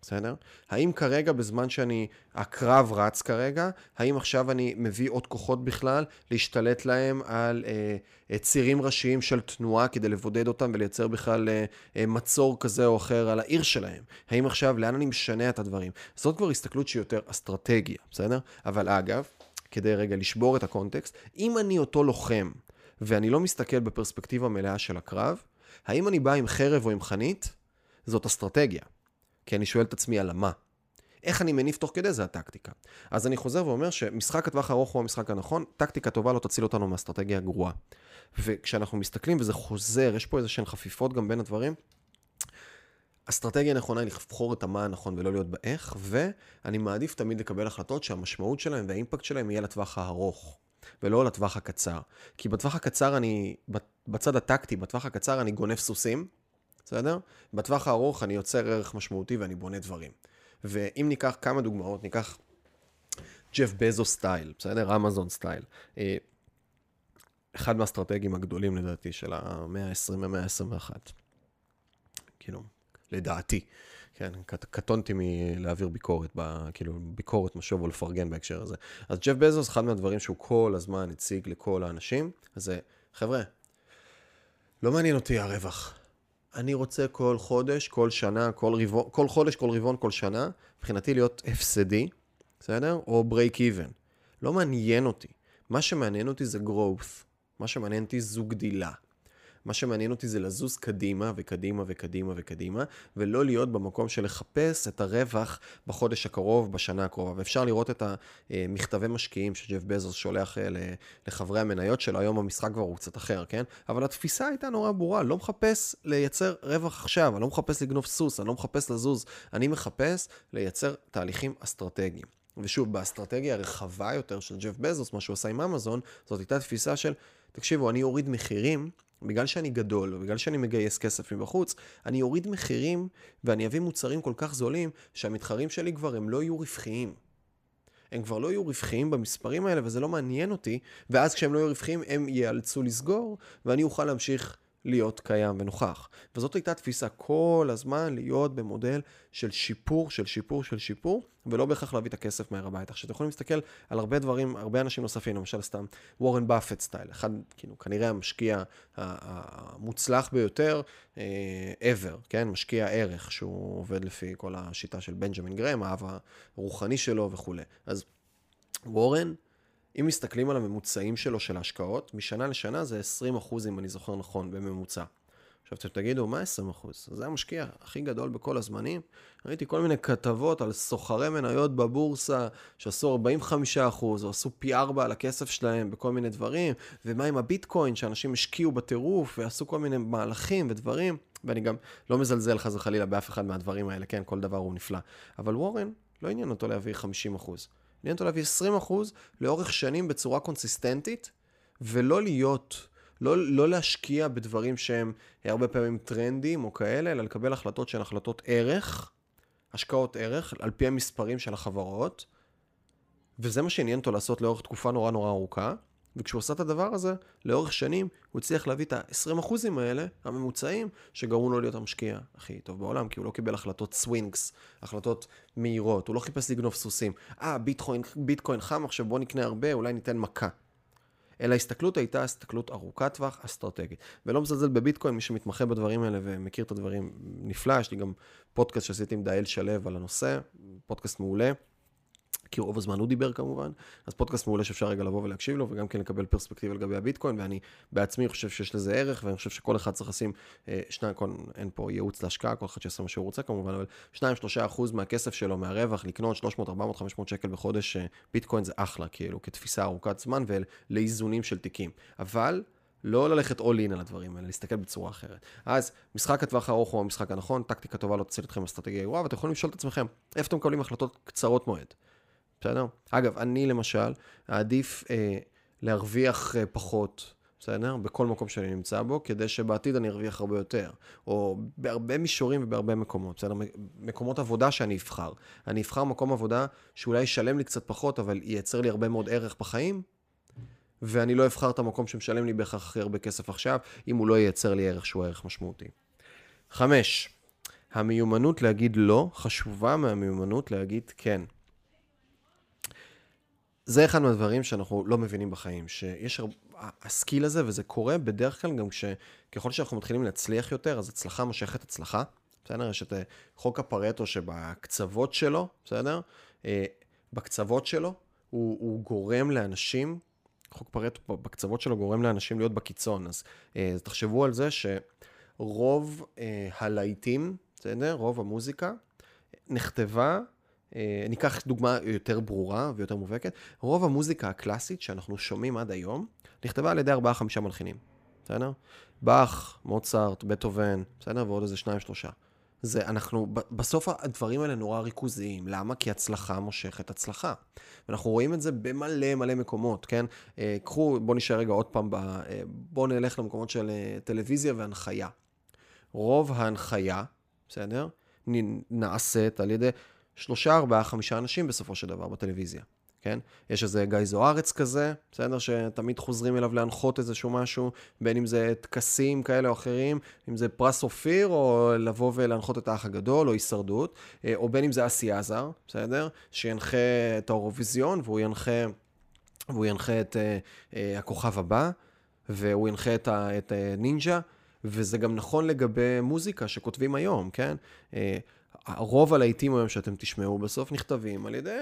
בסדר? האם כרגע, בזמן שאני, הקרב רץ כרגע, האם עכשיו אני מביא עוד כוחות בכלל, להשתלט להם על אה, אה, צירים ראשיים של תנועה כדי לבודד אותם ולייצר בכלל אה, אה, מצור כזה או אחר על העיר שלהם? האם עכשיו, לאן אני משנה את הדברים? זאת כבר הסתכלות שהיא יותר אסטרטגיה, בסדר? אבל אגב, כדי רגע לשבור את הקונטקסט, אם אני אותו לוחם, ואני לא מסתכל בפרספקטיבה מלאה של הקרב, האם אני בא עם חרב או עם חנית? זאת אסטרטגיה. כי אני שואל את עצמי על המה. איך אני מניף תוך כדי זה הטקטיקה. אז אני חוזר ואומר שמשחק הטווח הארוך הוא המשחק הנכון, טקטיקה טובה לא תציל אותנו מאסטרטגיה גרועה. וכשאנחנו מסתכלים וזה חוזר, יש פה איזה שהן חפיפות גם בין הדברים, אסטרטגיה נכונה היא לבחור את המה הנכון ולא להיות באיך, ואני מעדיף תמיד לקבל החלטות שהמשמעות שלהן והאימפקט שלהן יהיה לטווח הארוך, ולא לטווח הקצר. כי בטווח הקצר אני, בצד הטקטי, בטווח הקצר אני גונב סוסים, בסדר? בטווח הארוך אני יוצר ערך משמעותי ואני בונה דברים. ואם ניקח כמה דוגמאות, ניקח ג'ף בזו סטייל, בסדר? אמזון סטייל. אה, אחד מהאסטרטגים הגדולים לדעתי של המאה ה-20 והמאה ה-21. כאילו, לדעתי. כן, קטונתי מלהעביר ביקורת, כאילו, ביקורת משוב או לפרגן בהקשר הזה. אז ג'ף בזוס, אחד מהדברים שהוא כל הזמן הציג לכל האנשים, זה, חבר'ה, לא מעניין אותי הרווח. אני רוצה כל חודש, כל שנה, כל רבעון, כל חודש, כל רבעון, כל שנה, מבחינתי להיות הפסדי, בסדר? או break even. לא מעניין אותי. מה שמעניין אותי זה growth. מה שמעניין אותי זו גדילה. מה שמעניין אותי זה לזוז קדימה וקדימה וקדימה וקדימה, ולא להיות במקום של לחפש את הרווח בחודש הקרוב, בשנה הקרובה. ואפשר לראות את המכתבי משקיעים שג'ף בזוס שולח אה, לחברי המניות שלו, היום המשחק כבר הוא קצת אחר, כן? אבל התפיסה הייתה נורא ברורה, לא מחפש לייצר רווח עכשיו, אני לא מחפש לגנוב סוס, אני לא מחפש לזוז, אני מחפש לייצר תהליכים אסטרטגיים. ושוב, באסטרטגיה הרחבה יותר של ג'ף בזוס, מה שהוא עשה עם אמזון, זאת הייתה תפיסה של, תקשיבו, אני אוריד מחירים בגלל שאני גדול, ובגלל שאני מגייס כסף מבחוץ, אני אוריד מחירים ואני אביא מוצרים כל כך זולים, שהמתחרים שלי כבר הם לא יהיו רווחיים. הם כבר לא יהיו רווחיים במספרים האלה, וזה לא מעניין אותי, ואז כשהם לא יהיו רווחיים, הם ייאלצו לסגור, ואני אוכל להמשיך להיות קיים ונוכח. וזאת הייתה תפיסה כל הזמן להיות במודל של שיפור, של שיפור, של שיפור, ולא בהכרח להביא את הכסף מהר הביתה. עכשיו, אתם יכולים להסתכל על הרבה דברים, הרבה אנשים נוספים, למשל סתם וורן באפט סטייל, אחד, כאילו, כנראה המשקיע המוצלח ביותר uh, ever, כן? משקיע ערך, שהוא עובד לפי כל השיטה של בנג'מין גרם, האב הרוחני שלו וכולי. אז וורן, אם מסתכלים על הממוצעים שלו של ההשקעות, משנה לשנה זה 20 אחוז, אם אני זוכר נכון, בממוצע. עכשיו אתם תגידו, מה 20 אחוז? זה המשקיע הכי גדול בכל הזמנים. ראיתי כל מיני כתבות על סוחרי מניות בבורסה שעשו 45 אחוז, או עשו פי 4 על הכסף שלהם בכל מיני דברים, ומה עם הביטקוין, שאנשים השקיעו בטירוף ועשו כל מיני מהלכים ודברים, ואני גם לא מזלזל חס וחלילה באף אחד מהדברים האלה, כן, כל דבר הוא נפלא. אבל וורן, לא עניין אותו להביא 50 אחוז. עניין אותו להביא 20 אחוז לאורך שנים בצורה קונסיסטנטית, ולא להיות... לא, לא להשקיע בדברים שהם הרבה פעמים טרנדים או כאלה, אלא לקבל החלטות שהן החלטות ערך, השקעות ערך, על פי המספרים של החברות, וזה מה שעניין אותו לעשות לאורך תקופה נורא נורא ארוכה, וכשהוא עשה את הדבר הזה, לאורך שנים, הוא הצליח להביא את ה-20% האלה, הממוצעים, שגרמו לו להיות המשקיע הכי טוב בעולם, כי הוא לא קיבל החלטות סווינגס, החלטות מהירות, הוא לא חיפש לגנוב סוסים. אה, ביטקוין, ביטקוין חם, עכשיו בוא נקנה הרבה, אולי ניתן מכה. אלא ההסתכלות הייתה הסתכלות ארוכת טווח, אסטרטגית. ולא מזלזל בביטקוין, מי שמתמחה בדברים האלה ומכיר את הדברים נפלא, יש לי גם פודקאסט שעשיתי עם דאל שלו על הנושא, פודקאסט מעולה. כי רוב הזמן הוא דיבר כמובן, אז פודקאסט מעולה שאפשר רגע לבוא ולהקשיב לו, וגם כן לקבל פרספקטיבה לגבי הביטקוין, ואני בעצמי חושב שיש לזה ערך, ואני חושב שכל אחד צריך לשים, אה, שניים, כל, אין פה ייעוץ להשקעה, כל אחד שיעשה מה שהוא רוצה כמובן, אבל 2-3 אחוז מהכסף שלו, מהרווח, לקנות 300, 400, 500 שקל בחודש, אה, ביטקוין זה אחלה, כאילו, כתפיסה ארוכת זמן ולאיזונים של תיקים. אבל... לא ללכת all in על הדברים האלה, להסתכל בצורה אחרת. אז משחק הטווח הארוך הוא המשחק הנכון, טקטיקה טובה לא תציל אתכם אסטרטגיה גרועה, ואתם יכולים לשאול את עצמכם, איפה אתם מקבלים החלטות קצרות מועד? בסדר? אגב, אני למשל, עדיף אה, להרוויח אה, פחות, בסדר? בכל מקום שאני נמצא בו, כדי שבעתיד אני ארוויח הרבה יותר. או בהרבה מישורים ובהרבה מקומות, בסדר? מקומות עבודה שאני אבחר. אני אבחר מקום עבודה שאולי ישלם לי קצת פחות, אבל ייצר לי הרבה מאוד ערך בחיים, ואני לא אבחר את המקום שמשלם לי בהכרח הכי הרבה כסף עכשיו, אם הוא לא ייצר לי ערך שהוא ערך משמעותי. חמש, המיומנות להגיד לא חשובה מהמיומנות להגיד כן. זה אחד מהדברים שאנחנו לא מבינים בחיים, שיש הסקיל הזה, וזה קורה בדרך כלל גם ככל שאנחנו מתחילים להצליח יותר, אז הצלחה מושכת הצלחה. בסדר? יש את אה, חוק הפרטו שבקצוות שלו, בסדר? אה, בקצוות שלו, הוא, הוא גורם לאנשים, חוק פרטו בקצוות שלו גורם לאנשים להיות בקיצון. אז, אז אה, תחשבו על זה שרוב הלהיטים, בסדר? רוב המוזיקה, נכתבה ניקח דוגמה יותר ברורה ויותר מובהקת. רוב המוזיקה הקלאסית שאנחנו שומעים עד היום, נכתבה על ידי ארבעה חמישה מלחינים, בסדר? באך, מוצרט, בטהובן, בסדר? ועוד איזה שניים שלושה. זה, אנחנו, בסוף הדברים האלה נורא ריכוזיים. למה? כי הצלחה מושכת הצלחה. ואנחנו רואים את זה במלא מלא מקומות, כן? אה, קחו, בואו נשאר רגע עוד פעם, אה, בואו נלך למקומות של טלוויזיה והנחיה. רוב ההנחיה, בסדר? נעשית על ידי שלושה, ארבעה, חמישה אנשים בסופו של דבר בטלוויזיה, כן? יש איזה גיא זוארץ כזה, בסדר? שתמיד חוזרים אליו להנחות איזשהו משהו, בין אם זה טקסים כאלה או אחרים, אם זה פרס אופיר, או לבוא ולהנחות את האח הגדול, או הישרדות, אה, או בין אם זה אסי עזר, בסדר? שינחה את האירוויזיון, והוא ינחה, והוא ינחה את uh, uh, הכוכב הבא, והוא ינחה את, את uh, נינג'ה. וזה גם נכון לגבי מוזיקה שכותבים היום, כן? רוב הלהיטים היום שאתם תשמעו בסוף נכתבים על ידי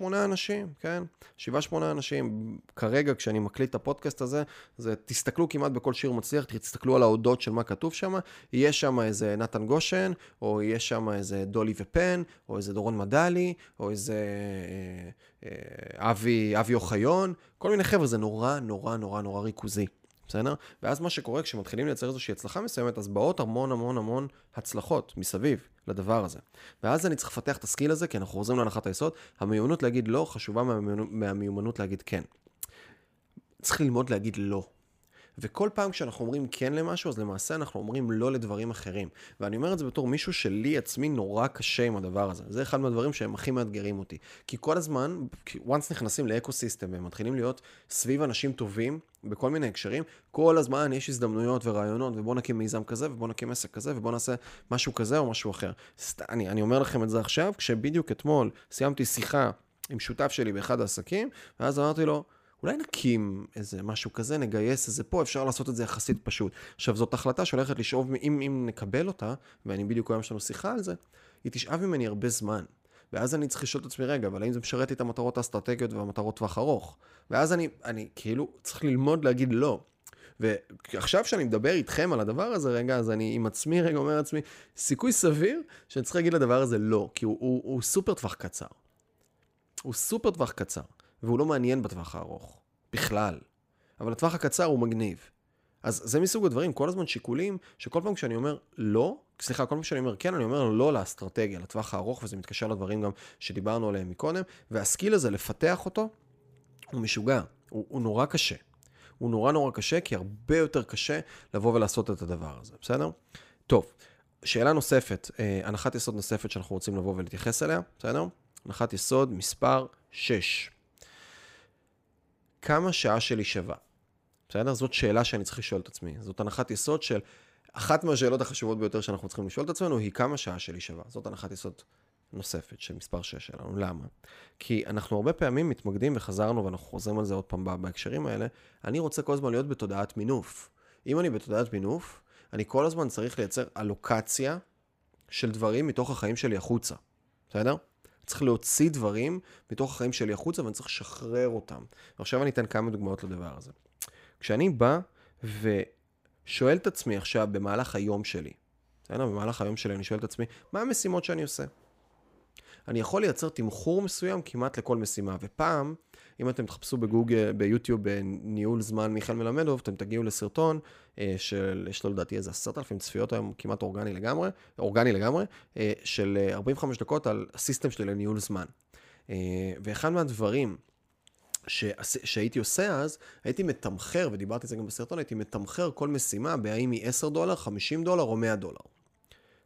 7-8 אנשים, כן? 7-8 אנשים. כרגע, כשאני מקליט את הפודקאסט הזה, זה תסתכלו כמעט בכל שיר מצליח, תסתכלו על ההודות של מה כתוב שם, יהיה שם איזה נתן גושן, או יהיה שם איזה דולי ופן, או איזה דורון מדלי, או איזה אה, אה, אבי, אבי אוחיון, כל מיני חבר'ה, זה נורא נורא נורא נורא ריכוזי. בסדר? ואז מה שקורה כשמתחילים לייצר איזושהי הצלחה מסוימת, אז באות המון המון המון הצלחות מסביב לדבר הזה. ואז אני צריך לפתח את הסקיל הזה, כי אנחנו חוזרים להנחת היסוד, המיומנות להגיד לא חשובה מהמיומנות, להגיד כן. צריך ללמוד להגיד לא. וכל פעם כשאנחנו אומרים כן למשהו, אז למעשה אנחנו אומרים לא לדברים אחרים. ואני אומר את זה בתור מישהו שלי עצמי נורא קשה עם הדבר הזה. זה אחד מהדברים שהם הכי מאתגרים אותי. כי כל הזמן, once נכנסים לאקו-סיסטם והם מתחילים להיות סביב אנשים טובים, בכל מיני הקשרים, כל הזמן יש הזדמנויות ורעיונות, ובוא נקים מיזם כזה, ובוא נקים עסק כזה, ובוא נעשה משהו כזה או משהו אחר. סת, אני, אני אומר לכם את זה עכשיו, כשבדיוק אתמול סיימתי שיחה עם שותף שלי באחד העסקים, ואז אמרתי לו, אולי נקים איזה משהו כזה, נגייס איזה פה, אפשר לעשות את זה יחסית פשוט. עכשיו, זאת החלטה שהולכת לשאוב, אם, אם נקבל אותה, ואני בדיוק היום יש לנו שיחה על זה, היא תשאב ממני הרבה זמן. ואז אני צריך לשאול את עצמי, רגע, אבל האם זה משרת לי את המטרות האסטרטגיות והמטרות טווח ארוך? ואז אני, אני כאילו צריך ללמוד להגיד לא. ועכשיו שאני מדבר איתכם על הדבר הזה רגע, אז אני עם עצמי רגע אומר לעצמי, סיכוי סביר שאני צריך להגיד לדבר הזה לא, כי הוא, הוא, הוא סופר טווח קצר. הוא סופר טווח קצר, והוא לא מעניין בטווח הארוך, בכלל. אבל הטווח הקצר הוא מגניב. אז זה מסוג הדברים, כל הזמן שיקולים, שכל פעם כשאני אומר לא, סליחה, כל פעם שאני אומר כן, אני אומר לא לאסטרטגיה, לטווח הארוך, וזה מתקשר לדברים גם שדיברנו עליהם מקודם, והסקיל הזה, לפתח אותו, הוא משוגע, הוא, הוא נורא קשה. הוא נורא נורא קשה, כי הרבה יותר קשה לבוא ולעשות את הדבר הזה, בסדר? טוב, שאלה נוספת, אה, הנחת יסוד נוספת שאנחנו רוצים לבוא ולהתייחס אליה, בסדר? הנחת יסוד מספר 6. כמה שעה שלי שווה? בסדר? זאת שאלה שאני צריך לשאול את עצמי. זאת הנחת יסוד של אחת מהשאלות החשובות ביותר שאנחנו צריכים לשאול את עצמנו היא כמה שעה שלי שווה. זאת הנחת יסוד נוספת של מספר 6 שלנו. למה? כי אנחנו הרבה פעמים מתמקדים וחזרנו ואנחנו חוזרים על זה עוד פעם בהקשרים האלה. אני רוצה כל הזמן להיות בתודעת מינוף. אם אני בתודעת מינוף, אני כל הזמן צריך לייצר אלוקציה של דברים מתוך החיים שלי החוצה. בסדר? צריך להוציא דברים מתוך החיים שלי החוצה ואני צריך לשחרר אותם. ועכשיו אני אתן כמה דוגמאות לדבר הזה. כשאני בא ושואל את עצמי עכשיו במהלך היום שלי, בסדר? במהלך היום שלי אני שואל את עצמי, מה המשימות שאני עושה? אני יכול לייצר תמחור מסוים כמעט לכל משימה. ופעם, אם אתם תחפשו בגוגל, ביוטיוב, בניהול זמן מיכאל מלמדוב, אתם תגיעו לסרטון אה, של, יש לו לדעתי איזה עשרת אלפים צפיות היום, כמעט אורגני לגמרי, אורגני לגמרי, אה, של 45 דקות על הסיסטם שלי לניהול זמן. אה, ואחד מהדברים ש... שהייתי עושה אז, הייתי מתמחר, ודיברתי על זה גם בסרטון, הייתי מתמחר כל משימה בהאם היא 10 דולר, 50 דולר או 100 דולר.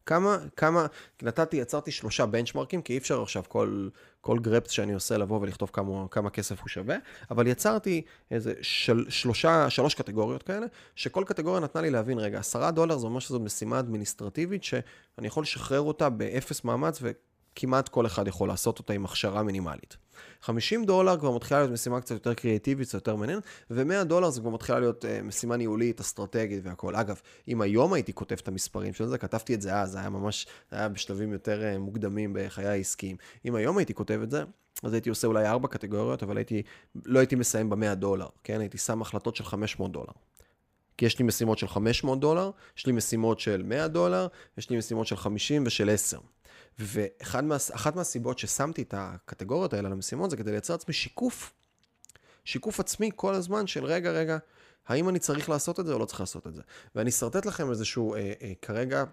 כמה, כמה, נתתי, יצרתי שלושה בנצ'מרקים, כי אי אפשר עכשיו כל, כל גרפס שאני עושה לבוא ולכתוב כמה, כמה כסף הוא שווה, אבל יצרתי איזה של, שלושה, שלוש קטגוריות כאלה, שכל קטגוריה נתנה לי להבין, רגע, עשרה דולר זה אומר שזו משימה אדמיניסטרטיבית, שאני יכול לשחרר אותה באפס מאמץ, וכמעט כל אחד יכול לעשות אותה עם הכשרה מינימלית. 50 דולר כבר מתחילה להיות משימה קצת יותר קריאטיבית, קצת יותר מעניין, ו-100 דולר זה כבר מתחילה להיות uh, משימה ניהולית, אסטרטגית והכול. אגב, אם היום הייתי כותב את המספרים של זה, כתבתי את זה אז, זה היה ממש, זה היה בשלבים יותר uh, מוקדמים בחיי העסקיים. אם היום הייתי כותב את זה, אז הייתי עושה אולי ארבע קטגוריות, אבל הייתי, לא הייתי מסיים ב-100 דולר, כן? הייתי שם החלטות של 500 דולר. כי יש לי משימות של 500 דולר, יש לי משימות של 100 דולר, יש לי משימות של 50 ושל 10. ואחת מה, מהסיבות ששמתי את הקטגוריות האלה למשימות זה כדי לייצר לעצמי שיקוף. שיקוף עצמי כל הזמן של רגע, רגע, האם אני צריך לעשות את זה או לא צריך לעשות את זה. ואני אשרטט לכם איזשהו אה, אה, כרגע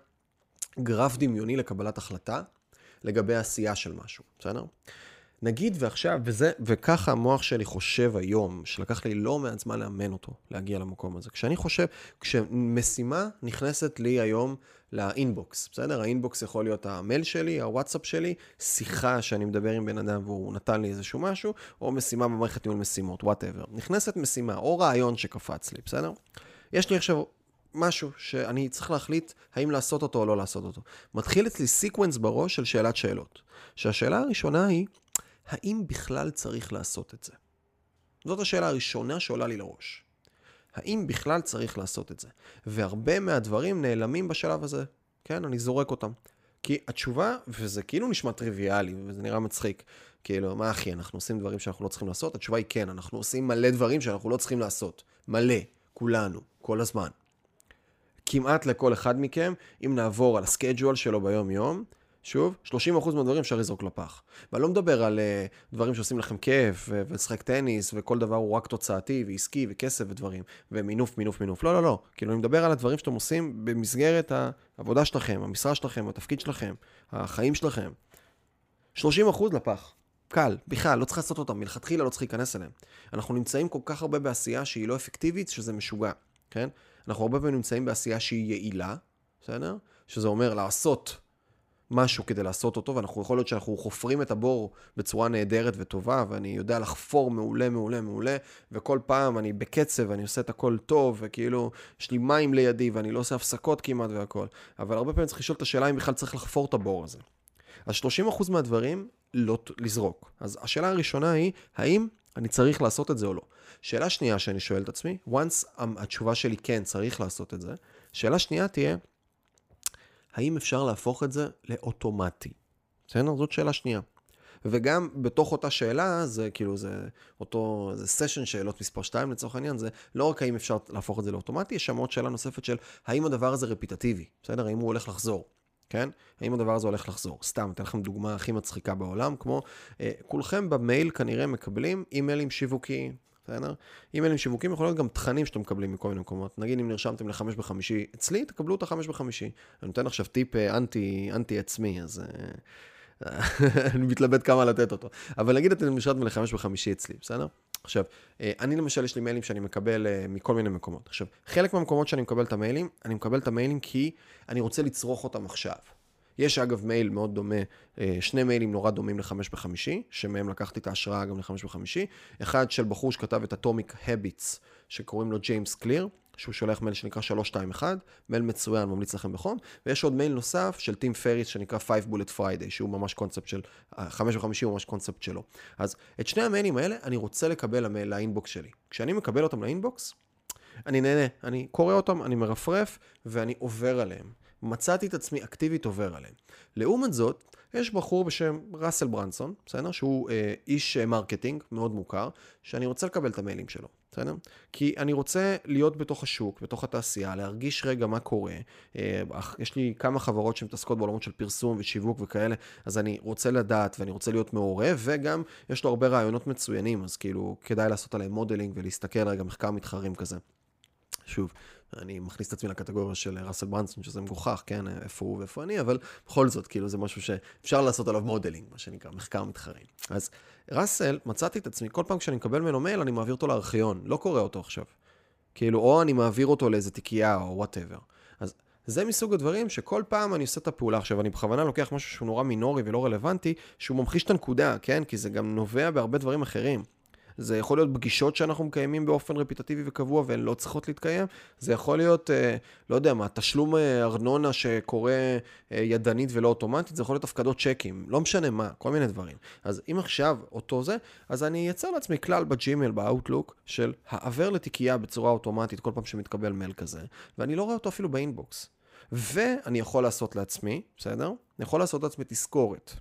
גרף דמיוני לקבלת החלטה לגבי עשייה של משהו, בסדר? נגיד ועכשיו, וזה, וככה המוח שלי חושב היום, שלקח לי לא מעט זמן לאמן אותו, להגיע למקום הזה. כשאני חושב, כשמשימה נכנסת לי היום לאינבוקס, בסדר? האינבוקס יכול להיות המייל שלי, הוואטסאפ שלי, שיחה שאני מדבר עם בן אדם והוא נתן לי איזשהו משהו, או משימה במערכת ניהול משימות, whatever. נכנסת משימה, או רעיון שקפץ לי, בסדר? יש לי עכשיו משהו שאני צריך להחליט האם לעשות אותו או לא לעשות אותו. מתחיל אצלי sequence בראש של שאלת שאלות. שהשאלה הראשונה היא, האם בכלל צריך לעשות את זה? זאת השאלה הראשונה שעולה לי לראש. האם בכלל צריך לעשות את זה? והרבה מהדברים נעלמים בשלב הזה, כן? אני זורק אותם. כי התשובה, וזה כאילו נשמע טריוויאלי, וזה נראה מצחיק, כאילו, מה אחי, אנחנו עושים דברים שאנחנו לא צריכים לעשות? התשובה היא כן, אנחנו עושים מלא דברים שאנחנו לא צריכים לעשות. מלא, כולנו, כל הזמן. כמעט לכל אחד מכם, אם נעבור על הסקייג'ואל שלו ביום-יום, שוב, 30% מהדברים אפשר לזרוק לפח. ואני לא מדבר על uh, דברים שעושים לכם כיף, ולשחק טניס, וכל דבר הוא רק תוצאתי, ועסקי, וכסף ודברים, ומינוף, מינוף, מינוף. לא, לא, לא. כאילו, אני מדבר על הדברים שאתם עושים במסגרת העבודה שלכם, המשרה שלכם, התפקיד שלכם, החיים שלכם. 30% לפח. קל, בכלל, לא צריך לעשות אותם, מלכתחילה לא צריך להיכנס אליהם. אנחנו נמצאים כל כך הרבה בעשייה שהיא לא אפקטיבית, שזה משוגע, כן? אנחנו הרבה פעמים נמצאים בעשייה שהיא יעילה, בסדר? שזה אומר לעשות משהו כדי לעשות אותו, ואנחנו יכול להיות שאנחנו חופרים את הבור בצורה נהדרת וטובה, ואני יודע לחפור מעולה, מעולה, מעולה, וכל פעם אני בקצב, אני עושה את הכל טוב, וכאילו, יש לי מים לידי, ואני לא עושה הפסקות כמעט והכל. אבל הרבה פעמים צריך לשאול את השאלה אם בכלל צריך לחפור את הבור הזה. אז 30% מהדברים לא לזרוק. אז השאלה הראשונה היא, האם אני צריך לעשות את זה או לא? שאלה שנייה שאני שואל את עצמי, once התשובה שלי כן, צריך לעשות את זה, שאלה שנייה תהיה, האם אפשר להפוך את זה לאוטומטי? בסדר? זאת שאלה שנייה. וגם בתוך אותה שאלה, זה כאילו, זה אותו, זה סשן שאלות מספר 2 לצורך העניין, זה לא רק האם אפשר להפוך את זה לאוטומטי, יש שם עוד שאלה נוספת של האם הדבר הזה רפיטטיבי, בסדר? האם הוא הולך לחזור. כן? האם הדבר הזה הולך לחזור? סתם, אתן לכם דוגמה הכי מצחיקה בעולם, כמו אה, כולכם במייל כנראה מקבלים אימיילים שיווקיים, בסדר? אימיילים שיווקים יכול להיות גם תכנים שאתם מקבלים מכל מיני מקומות. נגיד אם נרשמתם לחמש בחמישי אצלי, תקבלו את החמש בחמישי. אני נותן עכשיו טיפ אה, אנטי, אנטי עצמי, אז אה, אני מתלבט כמה לתת אותו. אבל נגיד אתם נרשמתם לחמש בחמישי אצלי, בסדר? עכשיו, אה, אני למשל, יש לי מיילים שאני מקבל מכל מיני מקומות. עכשיו, חלק מהמקומות שאני מקבל את המיילים, אני מקבל את המיילים כי אני רוצה לצרוך אותם עכשיו. יש אגב מייל מאוד דומה, אה, שני מיילים נורא דומים לחמש בחמישי, שמהם לקחתי את ההשראה גם לחמש בחמישי. אחד של בחור שכתב את Atomic Habits, שקוראים לו ג'יימס קליר, שהוא שולח מייל שנקרא 321, מייל מצוין, ממליץ לכם בחום, ויש עוד מייל נוסף של טים פריס שנקרא 5 Bullet Friday, שהוא ממש קונספט של, 5 בחמישי הוא ממש קונספט שלו. אז את שני המיילים האלה אני רוצה לקבל למייל ל inbox שלי. כשאני מקבל אותם ל inbox, אני נהנה, אני קורא אותם, אני מרפרף, ואני עובר עליהם. מצאתי את עצמי אקטיבית עובר עליהם. לעומת זאת, יש בחור בשם ראסל ברנסון, בסדר? שהוא אה, איש אה, marketing מאוד מוכר, שאני רוצה לקבל את המיילים שלו, בסדר? כי אני רוצה להיות בתוך השוק, בתוך התעשייה, להרגיש רגע מה קורה. אה, יש לי כמה חברות שמתעסקות בעולמות של פרסום ושיווק וכאלה, אז אני רוצה לדעת ואני רוצה להיות מעורב, וגם יש לו הרבה רעיונות מצוינים, אז כאילו כדאי לעשות עליהם modeling ולהסתכל רגע מחקר מתחרים כזה. שוב, אני מכניס את עצמי לקטגוריה של ראסל ברנסון, שזה מגוחך, כן, איפה הוא ואיפה אני, אבל בכל זאת, כאילו, זה משהו שאפשר לעשות עליו modeling, מה שנקרא, מחקר מתחרים. אז ראסל, מצאתי את עצמי, כל פעם כשאני מקבל ממנו מייל, אני מעביר אותו לארכיון, לא קורא אותו עכשיו. כאילו, או אני מעביר אותו לאיזה תיקייה, או whatever. אז זה מסוג הדברים שכל פעם אני עושה את הפעולה. עכשיו, אני בכוונה לוקח משהו שהוא נורא מינורי ולא רלוונטי, שהוא ממחיש את הנקודה, כן? כי זה גם נובע בהרבה דברים אחרים. זה יכול להיות פגישות שאנחנו מקיימים באופן רפטטיבי וקבוע והן לא צריכות להתקיים. זה יכול להיות, אה, לא יודע מה, תשלום אה, ארנונה שקורה אה, ידנית ולא אוטומטית, זה יכול להיות הפקדות צ'קים, לא משנה מה, כל מיני דברים. אז אם עכשיו אותו זה, אז אני אייצר לעצמי כלל ב Gmail, ב Outlook, של העבר לתיקייה בצורה אוטומטית כל פעם שמתקבל מייל כזה, ואני לא רואה אותו אפילו ב inbox. ואני יכול לעשות לעצמי, בסדר? אני יכול לעשות לעצמי תזכורת.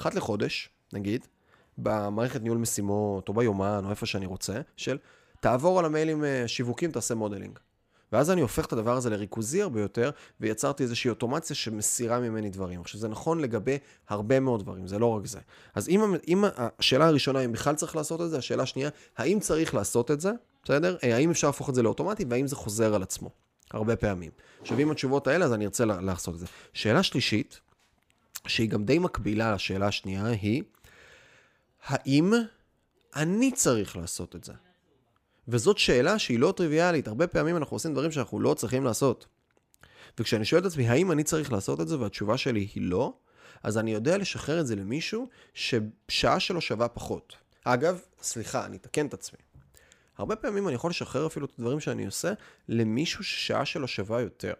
אחת לחודש, נגיד, במערכת ניהול משימות, או ביומן, או איפה שאני רוצה, של תעבור על המיילים אה, שיווקים, תעשה modeling. ואז אני הופך את הדבר הזה לריכוזי הרבה יותר, ויצרתי איזושהי אוטומציה שמסירה ממני דברים. עכשיו, זה נכון לגבי הרבה מאוד דברים, זה לא רק זה. אז אם, אם השאלה הראשונה, אם בכלל צריך לעשות את זה, השאלה השנייה, האם צריך לעשות את זה, בסדר? אה, האם אפשר להפוך את זה לאוטומטי, והאם זה חוזר על עצמו? הרבה פעמים. עכשיו, אם התשובות האלה, אז אני ארצה לעשות את זה. שאלה שלישית, שהיא גם די מקבילה לשאלה השנייה, היא, האם אני צריך לעשות את זה? וזאת שאלה שהיא לא טריוויאלית. הרבה פעמים אנחנו עושים דברים שאנחנו לא צריכים לעשות. וכשאני שואל את עצמי, האם אני צריך לעשות את זה, והתשובה שלי היא לא, אז אני יודע לשחרר את זה למישהו ששעה שלו שווה פחות. אגב, סליחה, אני אתקן את עצמי. הרבה פעמים אני יכול לשחרר אפילו את הדברים שאני עושה למישהו ששעה שלו שווה יותר.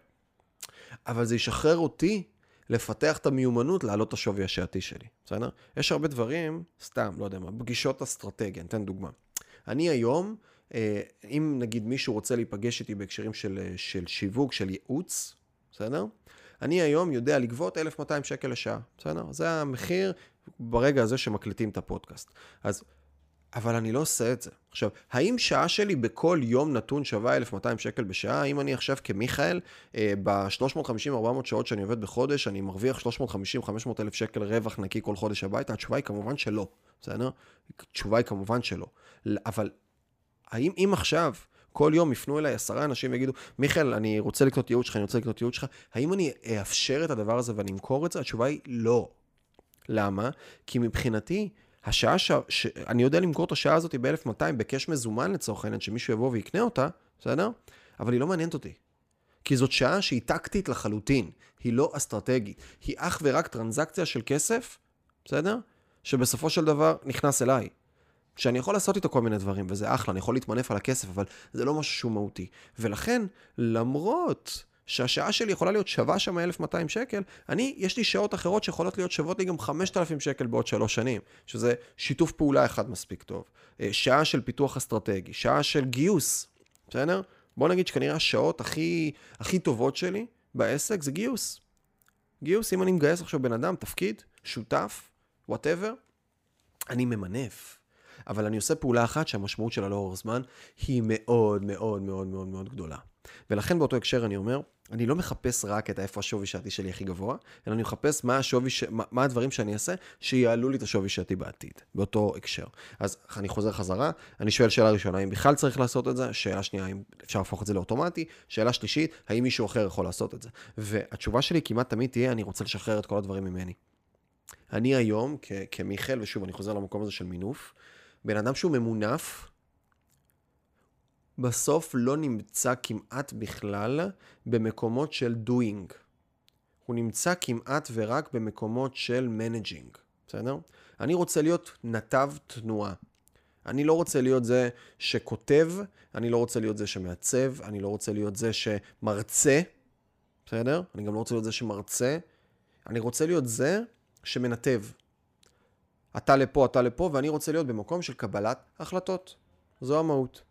אבל זה ישחרר אותי לפתח את המיומנות להעלות את השווי השעתי שלי, בסדר? יש הרבה דברים, סתם, לא יודע מה, פגישות אסטרטגיה, אני אתן דוגמה. אני היום, אה, אם נגיד מישהו רוצה להיפגש איתי בהקשרים של, אה, של שיווק, של ייעוץ, בסדר? אני היום יודע לגבות 1,200 שקל לשעה, בסדר? זה המחיר ברגע הזה שמקליטים את הפודקאסט. אז אבל אני לא עושה את זה. עכשיו, האם שעה שלי בכל יום נתון שווה 1,200 שקל בשעה? האם אני עכשיו כמיכאל, אה, ב-350-400 שעות שאני עובד בחודש, אני מרוויח 350-500 אלף שקל רווח נקי כל חודש הביתה? התשובה היא כמובן שלא, בסדר? התשובה היא כמובן שלא. אבל האם אם עכשיו... כל יום יפנו אליי עשרה אנשים ויגידו, מיכאל, אני רוצה לקנות ייעוץ שלך, אני רוצה לקנות ייעוץ שלך, האם אני אאפשר את הדבר הזה ואני אמכור את זה? התשובה היא לא. למה? כי מבחינתי, השעה ש... ש... אני יודע למכור את השעה הזאת ב-1200 בקש מזומן לצורך העניין, שמישהו יבוא ויקנה אותה, בסדר? אבל היא לא מעניינת אותי. כי זאת שעה שהיא טקטית לחלוטין, היא לא אסטרטגית, היא אך ורק טרנזקציה של כסף, בסדר? שבסופו של דבר נכנס אליי. שאני יכול לעשות איתו כל מיני דברים, וזה אחלה, אני יכול להתמנף על הכסף, אבל זה לא משהו שהוא מהותי. ולכן, למרות שהשעה שלי יכולה להיות שווה שם 1,200 שקל, אני, יש לי שעות אחרות שיכולות להיות שוות לי גם 5,000 שקל בעוד שלוש שנים, שזה שיתוף פעולה אחד מספיק טוב. אה, שעה של פיתוח אסטרטגי, שעה של גיוס, בסדר? בוא נגיד שכנראה השעות הכי, הכי טובות שלי בעסק זה גיוס. גיוס, אם אני מגייס עכשיו בן אדם, תפקיד, שותף, whatever, אני ממנף. אבל אני עושה פעולה אחת שהמשמעות שלה לאורך זמן היא מאוד מאוד מאוד מאוד מאוד גדולה. ולכן באותו הקשר אני אומר, אני לא מחפש רק את איפה השווי שעתי שלי הכי גבוה, אלא אני מחפש מה, השווי ש... מה, מה הדברים שאני אעשה שיעלו לי את השווי שעתי בעתיד, באותו הקשר. אז אני חוזר חזרה, אני שואל שאלה ראשונה, האם בכלל צריך לעשות את זה? שאלה שנייה, האם אפשר להפוך את זה לאוטומטי? שאלה שלישית, האם מישהו אחר יכול לעשות את זה? והתשובה שלי כמעט תמיד תהיה, אני רוצה לשחרר את כל הדברים ממני. אני היום, כ- כמיכאל, ושוב, אני חוזר למקום הזה של מינוף, בן אדם שהוא ממונף, בסוף לא נמצא כמעט בכלל במקומות של doing. הוא נמצא כמעט ורק במקומות של managing, בסדר? אני רוצה להיות נתב תנועה. אני לא רוצה להיות זה שכותב, אני לא רוצה להיות זה שמעצב, אני לא רוצה להיות זה שמרצה, בסדר? אני גם לא רוצה להיות זה שמרצה. אני רוצה להיות זה שמנתב. אתה לפה, אתה לפה, ואני רוצה להיות במקום של קבלת החלטות. זו המהות,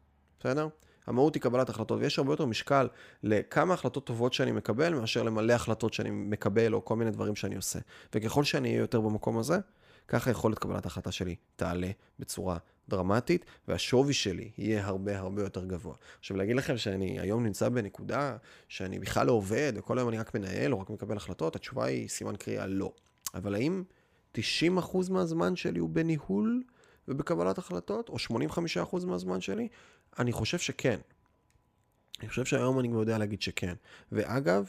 בסדר? המהות היא קבלת החלטות, ויש הרבה יותר משקל לכמה החלטות טובות שאני מקבל, מאשר למלא החלטות שאני מקבל, או כל מיני דברים שאני עושה. וככל שאני אהיה יותר במקום הזה, ככה יכולת קבלת ההחלטה שלי תעלה בצורה דרמטית, והשווי שלי יהיה הרבה הרבה יותר גבוה. עכשיו, להגיד לכם שאני היום נמצא בנקודה שאני בכלל לא עובד, וכל היום אני רק מנהל או רק מקבל החלטות, התשובה היא סימן קריאה לא. אבל האם 90% מהזמן שלי הוא בניהול ובקבלת החלטות, או 85% מהזמן שלי? אני חושב שכן. אני חושב שהיום אני יודע להגיד שכן. ואגב,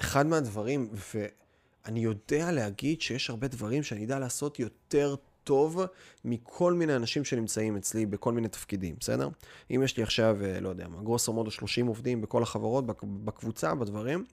אחד מהדברים, ואני יודע להגיד שיש הרבה דברים שאני אדע לעשות יותר טוב מכל מיני אנשים שנמצאים אצלי בכל מיני תפקידים, בסדר? אם יש לי עכשיו, אה, לא יודע מה, גרוסו מודו 30 עובדים בכל החברות, בקבוצה, בדברים,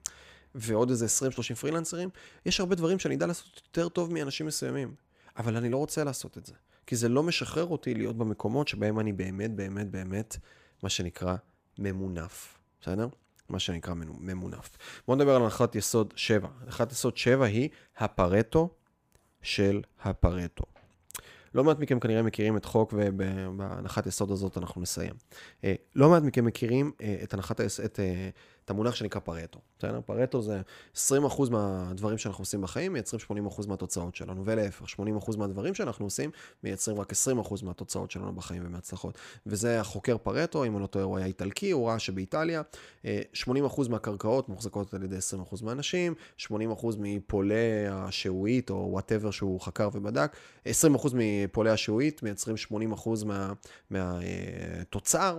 ועוד איזה 20-30 פרילנסרים, יש הרבה דברים שאני אדע לעשות יותר טוב מאנשים מסוימים. אבל אני לא רוצה לעשות את זה. כי זה לא משחרר אותי להיות במקומות שבהם אני באמת, באמת, באמת, מה שנקרא, ממונף. בסדר? מה שנקרא ממונף. בואו נדבר על הנחת יסוד 7. הנחת יסוד 7 היא הפרטו של הפרטו. לא מעט מכם כנראה מכירים את חוק, ובהנחת יסוד הזאת אנחנו נסיים. אה, לא מעט מכם מכירים אה, את הנחת את, אה, את המונח שנקרא פרטו. בסדר? פרטו זה 20% מהדברים שאנחנו עושים בחיים מייצרים 80% מהתוצאות שלנו, ולהפך, 80% מהדברים שאנחנו עושים מייצרים רק 20% מהתוצאות שלנו בחיים ומהצלחות. וזה החוקר פרטו, אם אני לא טועה, הוא היה איטלקי, הוא ראה שבאיטליה 80% מהקרקעות מוחזקות על ידי 20% מהאנשים, 80% מפולי השעועית, או וואטאבר שהוא חקר ובדק, 20% מפולי השעועית מייצרים 80% מה, מהתוצר.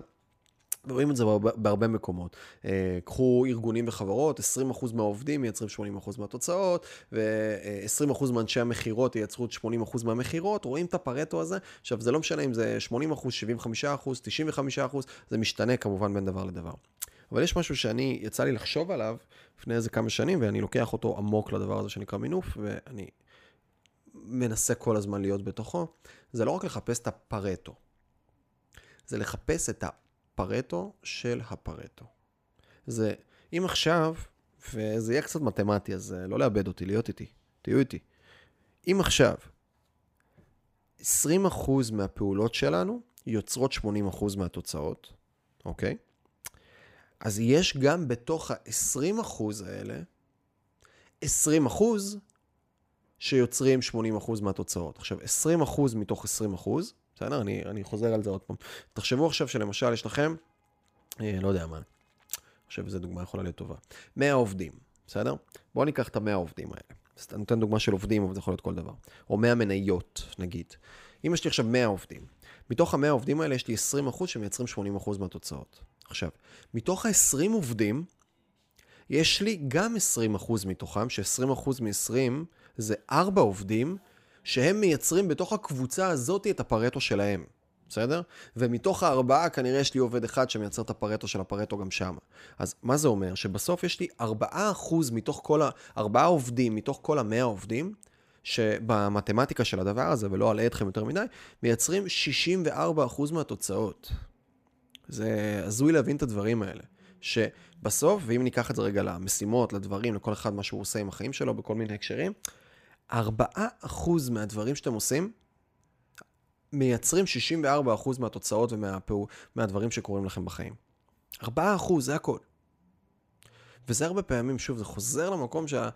רואים את זה בהרבה, מקומות. אה, קחו ארגונים וחברות, 20% מהעובדים מייצרים 80% מהתוצאות, ו-20% מאנשי המכירות ייצרו 80% מהמכירות, רואים את הפרטו הזה. עכשיו, זה לא משנה אם זה 80%, 75%, 95%, זה משתנה כמובן בין דבר לדבר. אבל יש משהו שאני, יצא לי לחשוב עליו לפני איזה כמה שנים, ואני לוקח אותו עמוק לדבר הזה שנקרא מינוף, ואני מנסה כל הזמן להיות בתוכו. זה לא רק לחפש את הפרטו, זה לחפש את הפרטו של הפרטו. זה, אם עכשיו, וזה יהיה קצת מתמטי, אז אה, לא לאבד אותי, להיות איתי, תהיו איתי. אם עכשיו 20% מהפעולות שלנו יוצרות 80% מהתוצאות, אוקיי? אז יש גם בתוך ה-20% האלה, 20% שיוצרים 80% מהתוצאות. עכשיו, 20% מתוך 20%, בסדר? אני, אני חוזר על זה עוד פעם. תחשבו עכשיו שלמשל יש לכם, אה, לא יודע מה, חושב שזו דוגמה יכולה להיות טובה. 100 עובדים, בסדר? בואו ניקח את ה-100 עובדים האלה. אני נותן דוגמה של עובדים, אבל זה יכול להיות כל דבר. או 100 מניות, נגיד. אם יש לי עכשיו 100 עובדים, מתוך ה-100 עובדים האלה יש לי 20% שמייצרים 80% מהתוצאות. עכשיו, מתוך ה-20 עובדים, יש לי גם 20% מתוכם, ש-20% מ-20 זה 4 עובדים שהם מייצרים בתוך הקבוצה הזאת את הפרטו שלהם, בסדר? ומתוך הארבעה כנראה יש לי עובד אחד שמייצר את הפרטו של הפרטו גם שם. אז מה זה אומר? שבסוף יש לי 4% מתוך כל ה... 4 עובדים מתוך כל המאה עובדים, שבמתמטיקה של הדבר הזה, ולא אלאה אתכם יותר מדי, מייצרים 64% מהתוצאות. זה הזוי להבין את הדברים האלה. שבסוף, ואם ניקח את זה רגע למשימות, לדברים, לכל אחד מה שהוא עושה עם החיים שלו בכל מיני הקשרים, 4% מהדברים שאתם עושים מייצרים 64% מהתוצאות ומהדברים שקורים לכם בחיים. 4% זה הכל. וזה הרבה פעמים, שוב, זה חוזר למקום שה...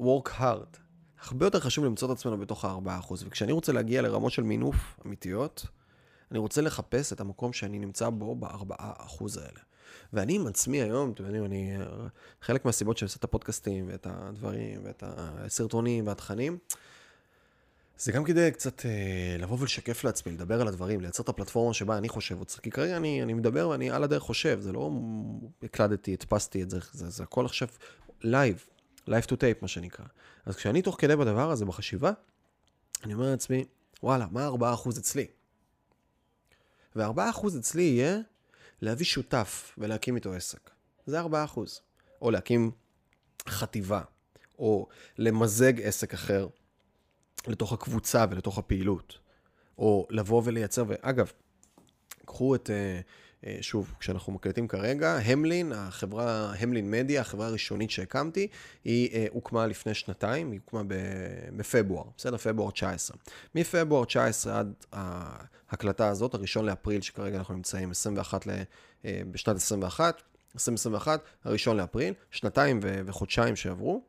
work hard. הרבה יותר חשוב למצוא את עצמנו בתוך ה-4%. וכשאני רוצה להגיע לרמות של מינוף אמיתיות, אני רוצה לחפש את המקום שאני נמצא בו ב-4% האלה. ואני עם עצמי היום, אתם יודעים, אני, חלק מהסיבות שאני עושה את הפודקאסטים ואת הדברים ואת הסרטונים והתכנים, זה גם כדי קצת אה, לבוא ולשקף לעצמי, לדבר על הדברים, לייצר את הפלטפורמה שבה אני חושב, כי כרגע אני, אני מדבר ואני על הדרך חושב, זה לא הקלדתי, הדפסתי את זה, זה, זה הכל עכשיו live, live to tape מה שנקרא. אז כשאני תוך כדי בדבר הזה, בחשיבה, אני אומר לעצמי, וואלה, מה 4% אצלי? ו-4% אצלי יהיה להביא שותף ולהקים איתו עסק. זה 4%. או להקים חטיבה, או למזג עסק אחר לתוך הקבוצה ולתוך הפעילות. או לבוא ולייצר, ואגב, קחו את, אה, אה, שוב, כשאנחנו מקלטים כרגע, המלין, החברה, המלין מדיה, החברה הראשונית שהקמתי, היא אה, הוקמה לפני שנתיים, היא הוקמה בפברואר, בסדר? פברואר 19. מפברואר 19 עד ההקלטה הזאת, הראשון לאפריל, שכרגע אנחנו נמצאים 21 ל, בשנת 21, 2021, הראשון לאפריל, שנתיים וחודשיים שעברו,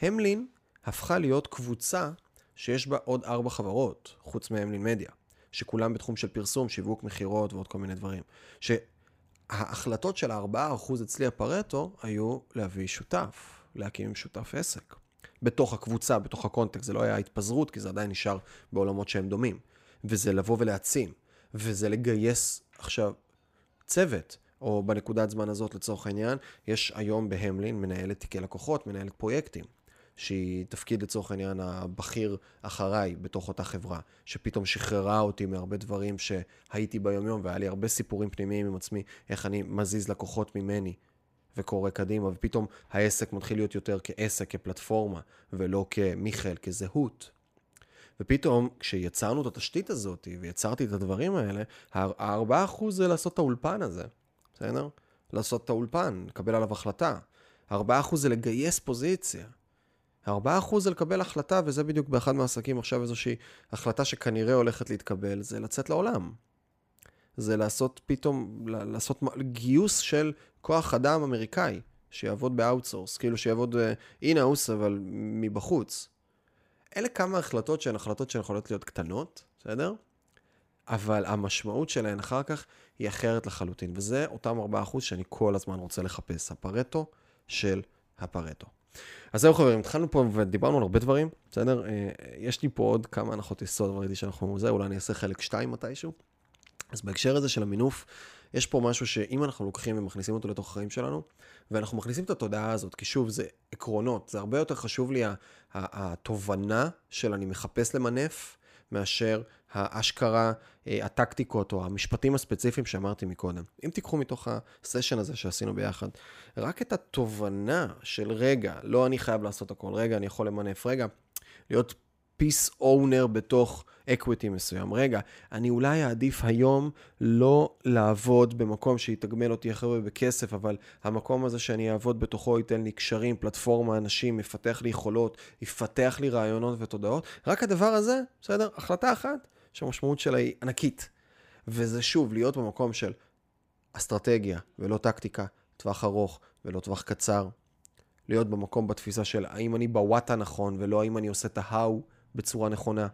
המלין הפכה להיות קבוצה שיש בה עוד ארבע חברות, חוץ מהמלין מדיה, שכולם בתחום של פרסום, שיווק, מכירות ועוד כל מיני דברים. שההחלטות של הארבעה אחוז אצלי הפרטו היו להביא שותף, להקים שותף עסק. בתוך הקבוצה, בתוך הקונטקסט, זה לא היה התפזרות, כי זה עדיין נשאר בעולמות שהם דומים. וזה לבוא ולהעצים, וזה לגייס עכשיו צוות, או בנקודת זמן הזאת לצורך העניין, יש היום בהמלין מנהלת תיקי לקוחות, מנהלת פרויקטים. שהיא תפקיד לצורך העניין הבכיר אחריי בתוך אותה חברה, שפתאום שחררה אותי מהרבה דברים שהייתי ביומיום, והיה לי הרבה סיפורים פנימיים עם עצמי, איך אני מזיז לקוחות ממני וקורא קדימה, ופתאום העסק מתחיל להיות יותר כעסק, כפלטפורמה, ולא כמיכאל, כזהות. ופתאום, כשיצרנו את התשתית הזאת, ויצרתי את הדברים האלה, ה-4% זה לעשות את האולפן הזה, בסדר? לעשות את האולפן, לקבל עליו החלטה. 4% זה לגייס פוזיציה. 4% זה לקבל החלטה, וזה בדיוק באחד מהעסקים עכשיו איזושהי החלטה שכנראה הולכת להתקבל, זה לצאת לעולם. זה לעשות פתאום, לעשות גיוס של כוח אדם אמריקאי, שיעבוד ב outsource, כאילו שיעבוד in-house, אה, אבל מבחוץ. אלה כמה החלטות שהן החלטות שיכולות להיות קטנות, בסדר? אבל המשמעות שלהן אחר כך היא אחרת לחלוטין, וזה אותם 4% שאני כל הזמן רוצה לחפש, הפארטו של הפארטו. אז זהו חברים, התחלנו פה ודיברנו על הרבה דברים, בסדר? אה, יש לי פה עוד כמה הנחות יסוד, וראיתי שאנחנו זה, אולי אני אעשה חלק 2 מתישהו. אז בהקשר הזה של המינוף, יש פה משהו שאם אנחנו לוקחים ומכניסים אותו לתוך החיים שלנו, ואנחנו מכניסים את התודעה הזאת, כי שוב, זה עקרונות, זה הרבה יותר חשוב לי התובנה של אני מחפש למנף, מאשר האשכרה, אה, הטקטיקות או המשפטים הספציפיים שאמרתי מקודם. אם תיקחו מתוך הסשן הזה שעשינו ביחד, רק את התובנה של רגע, לא אני חייב לעשות הכל, רגע, אני יכול למנף, רגע, להיות piece owner בתוך equity מסוים. רגע, אני אולי אעדיף היום לא לעבוד במקום שיתגמל אותי אחרי בכסף, אבל המקום הזה שאני אעבוד בתוכו ייתן לי קשרים, פלטפורמה, אנשים, יפתח לי יכולות, יפתח לי רעיונות ותודעות. רק הדבר הזה, בסדר? החלטה אחת שהמשמעות שלה היא ענקית. וזה שוב, להיות במקום של אסטרטגיה ולא טקטיקה, טווח ארוך ולא טווח קצר. להיות במקום בתפיסה של האם אני בוואט הנכון ולא האם אני עושה את ההאו בצורה נכונה,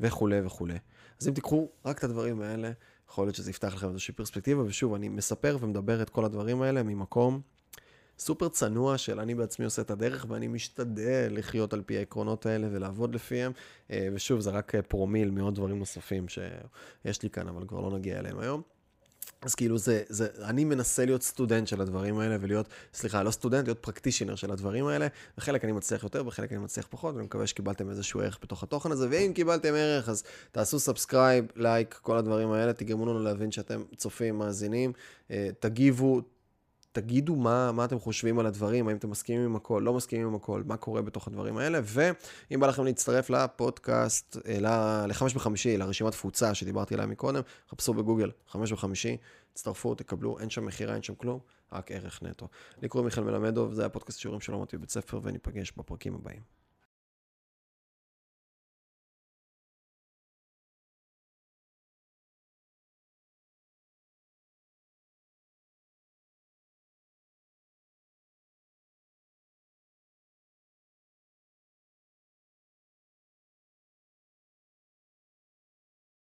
וכולי וכולי. אז אם תיקחו רק את הדברים האלה, יכול להיות שזה יפתח לכם איזושהי פרספקטיבה, ושוב, אני מספר ומדבר את כל הדברים האלה ממקום סופר צנוע של אני בעצמי עושה את הדרך, ואני משתדל לחיות על פי העקרונות האלה ולעבוד לפיהם, אה, ושוב, זה רק פרומיל מעוד דברים נוספים שיש לי כאן, אבל כבר לא נגיע אליהם היום. אז כאילו זה, זה, אני מנסה להיות סטודנט של הדברים האלה ולהיות, סליחה, לא סטודנט, להיות practitioner של הדברים האלה, וחלק אני מצליח יותר וחלק אני מצליח פחות, ואני מקווה שקיבלתם איזשהו ערך בתוך התוכן הזה, ואם קיבלתם ערך אז תעשו subscribe, like, כל הדברים האלה, תגרמו לנו להבין שאתם צופים, מאזינים, אה, תגיבו, תגידו מה, מה אתם חושבים על הדברים, האם אתם מסכימים עם הכל, לא מסכימים עם הכל, מה קורה בתוך הדברים האלה, ואם בא לכם להצטרף לפודקאסט, אה, לחמש בחמישי, לרשימת תפוצה שדיברתי עליה מקודם, חפשו בגוגל חמש בחמישי, תצטרפו, תקבלו, אין שם מכירה, אין שם כלום, רק ערך נטו. לי קוראים מיכאל מלמדוב, זה הפודקאסט שיעורים שלא אמרתי בבית ספר, וניפגש בפרקים הבאים.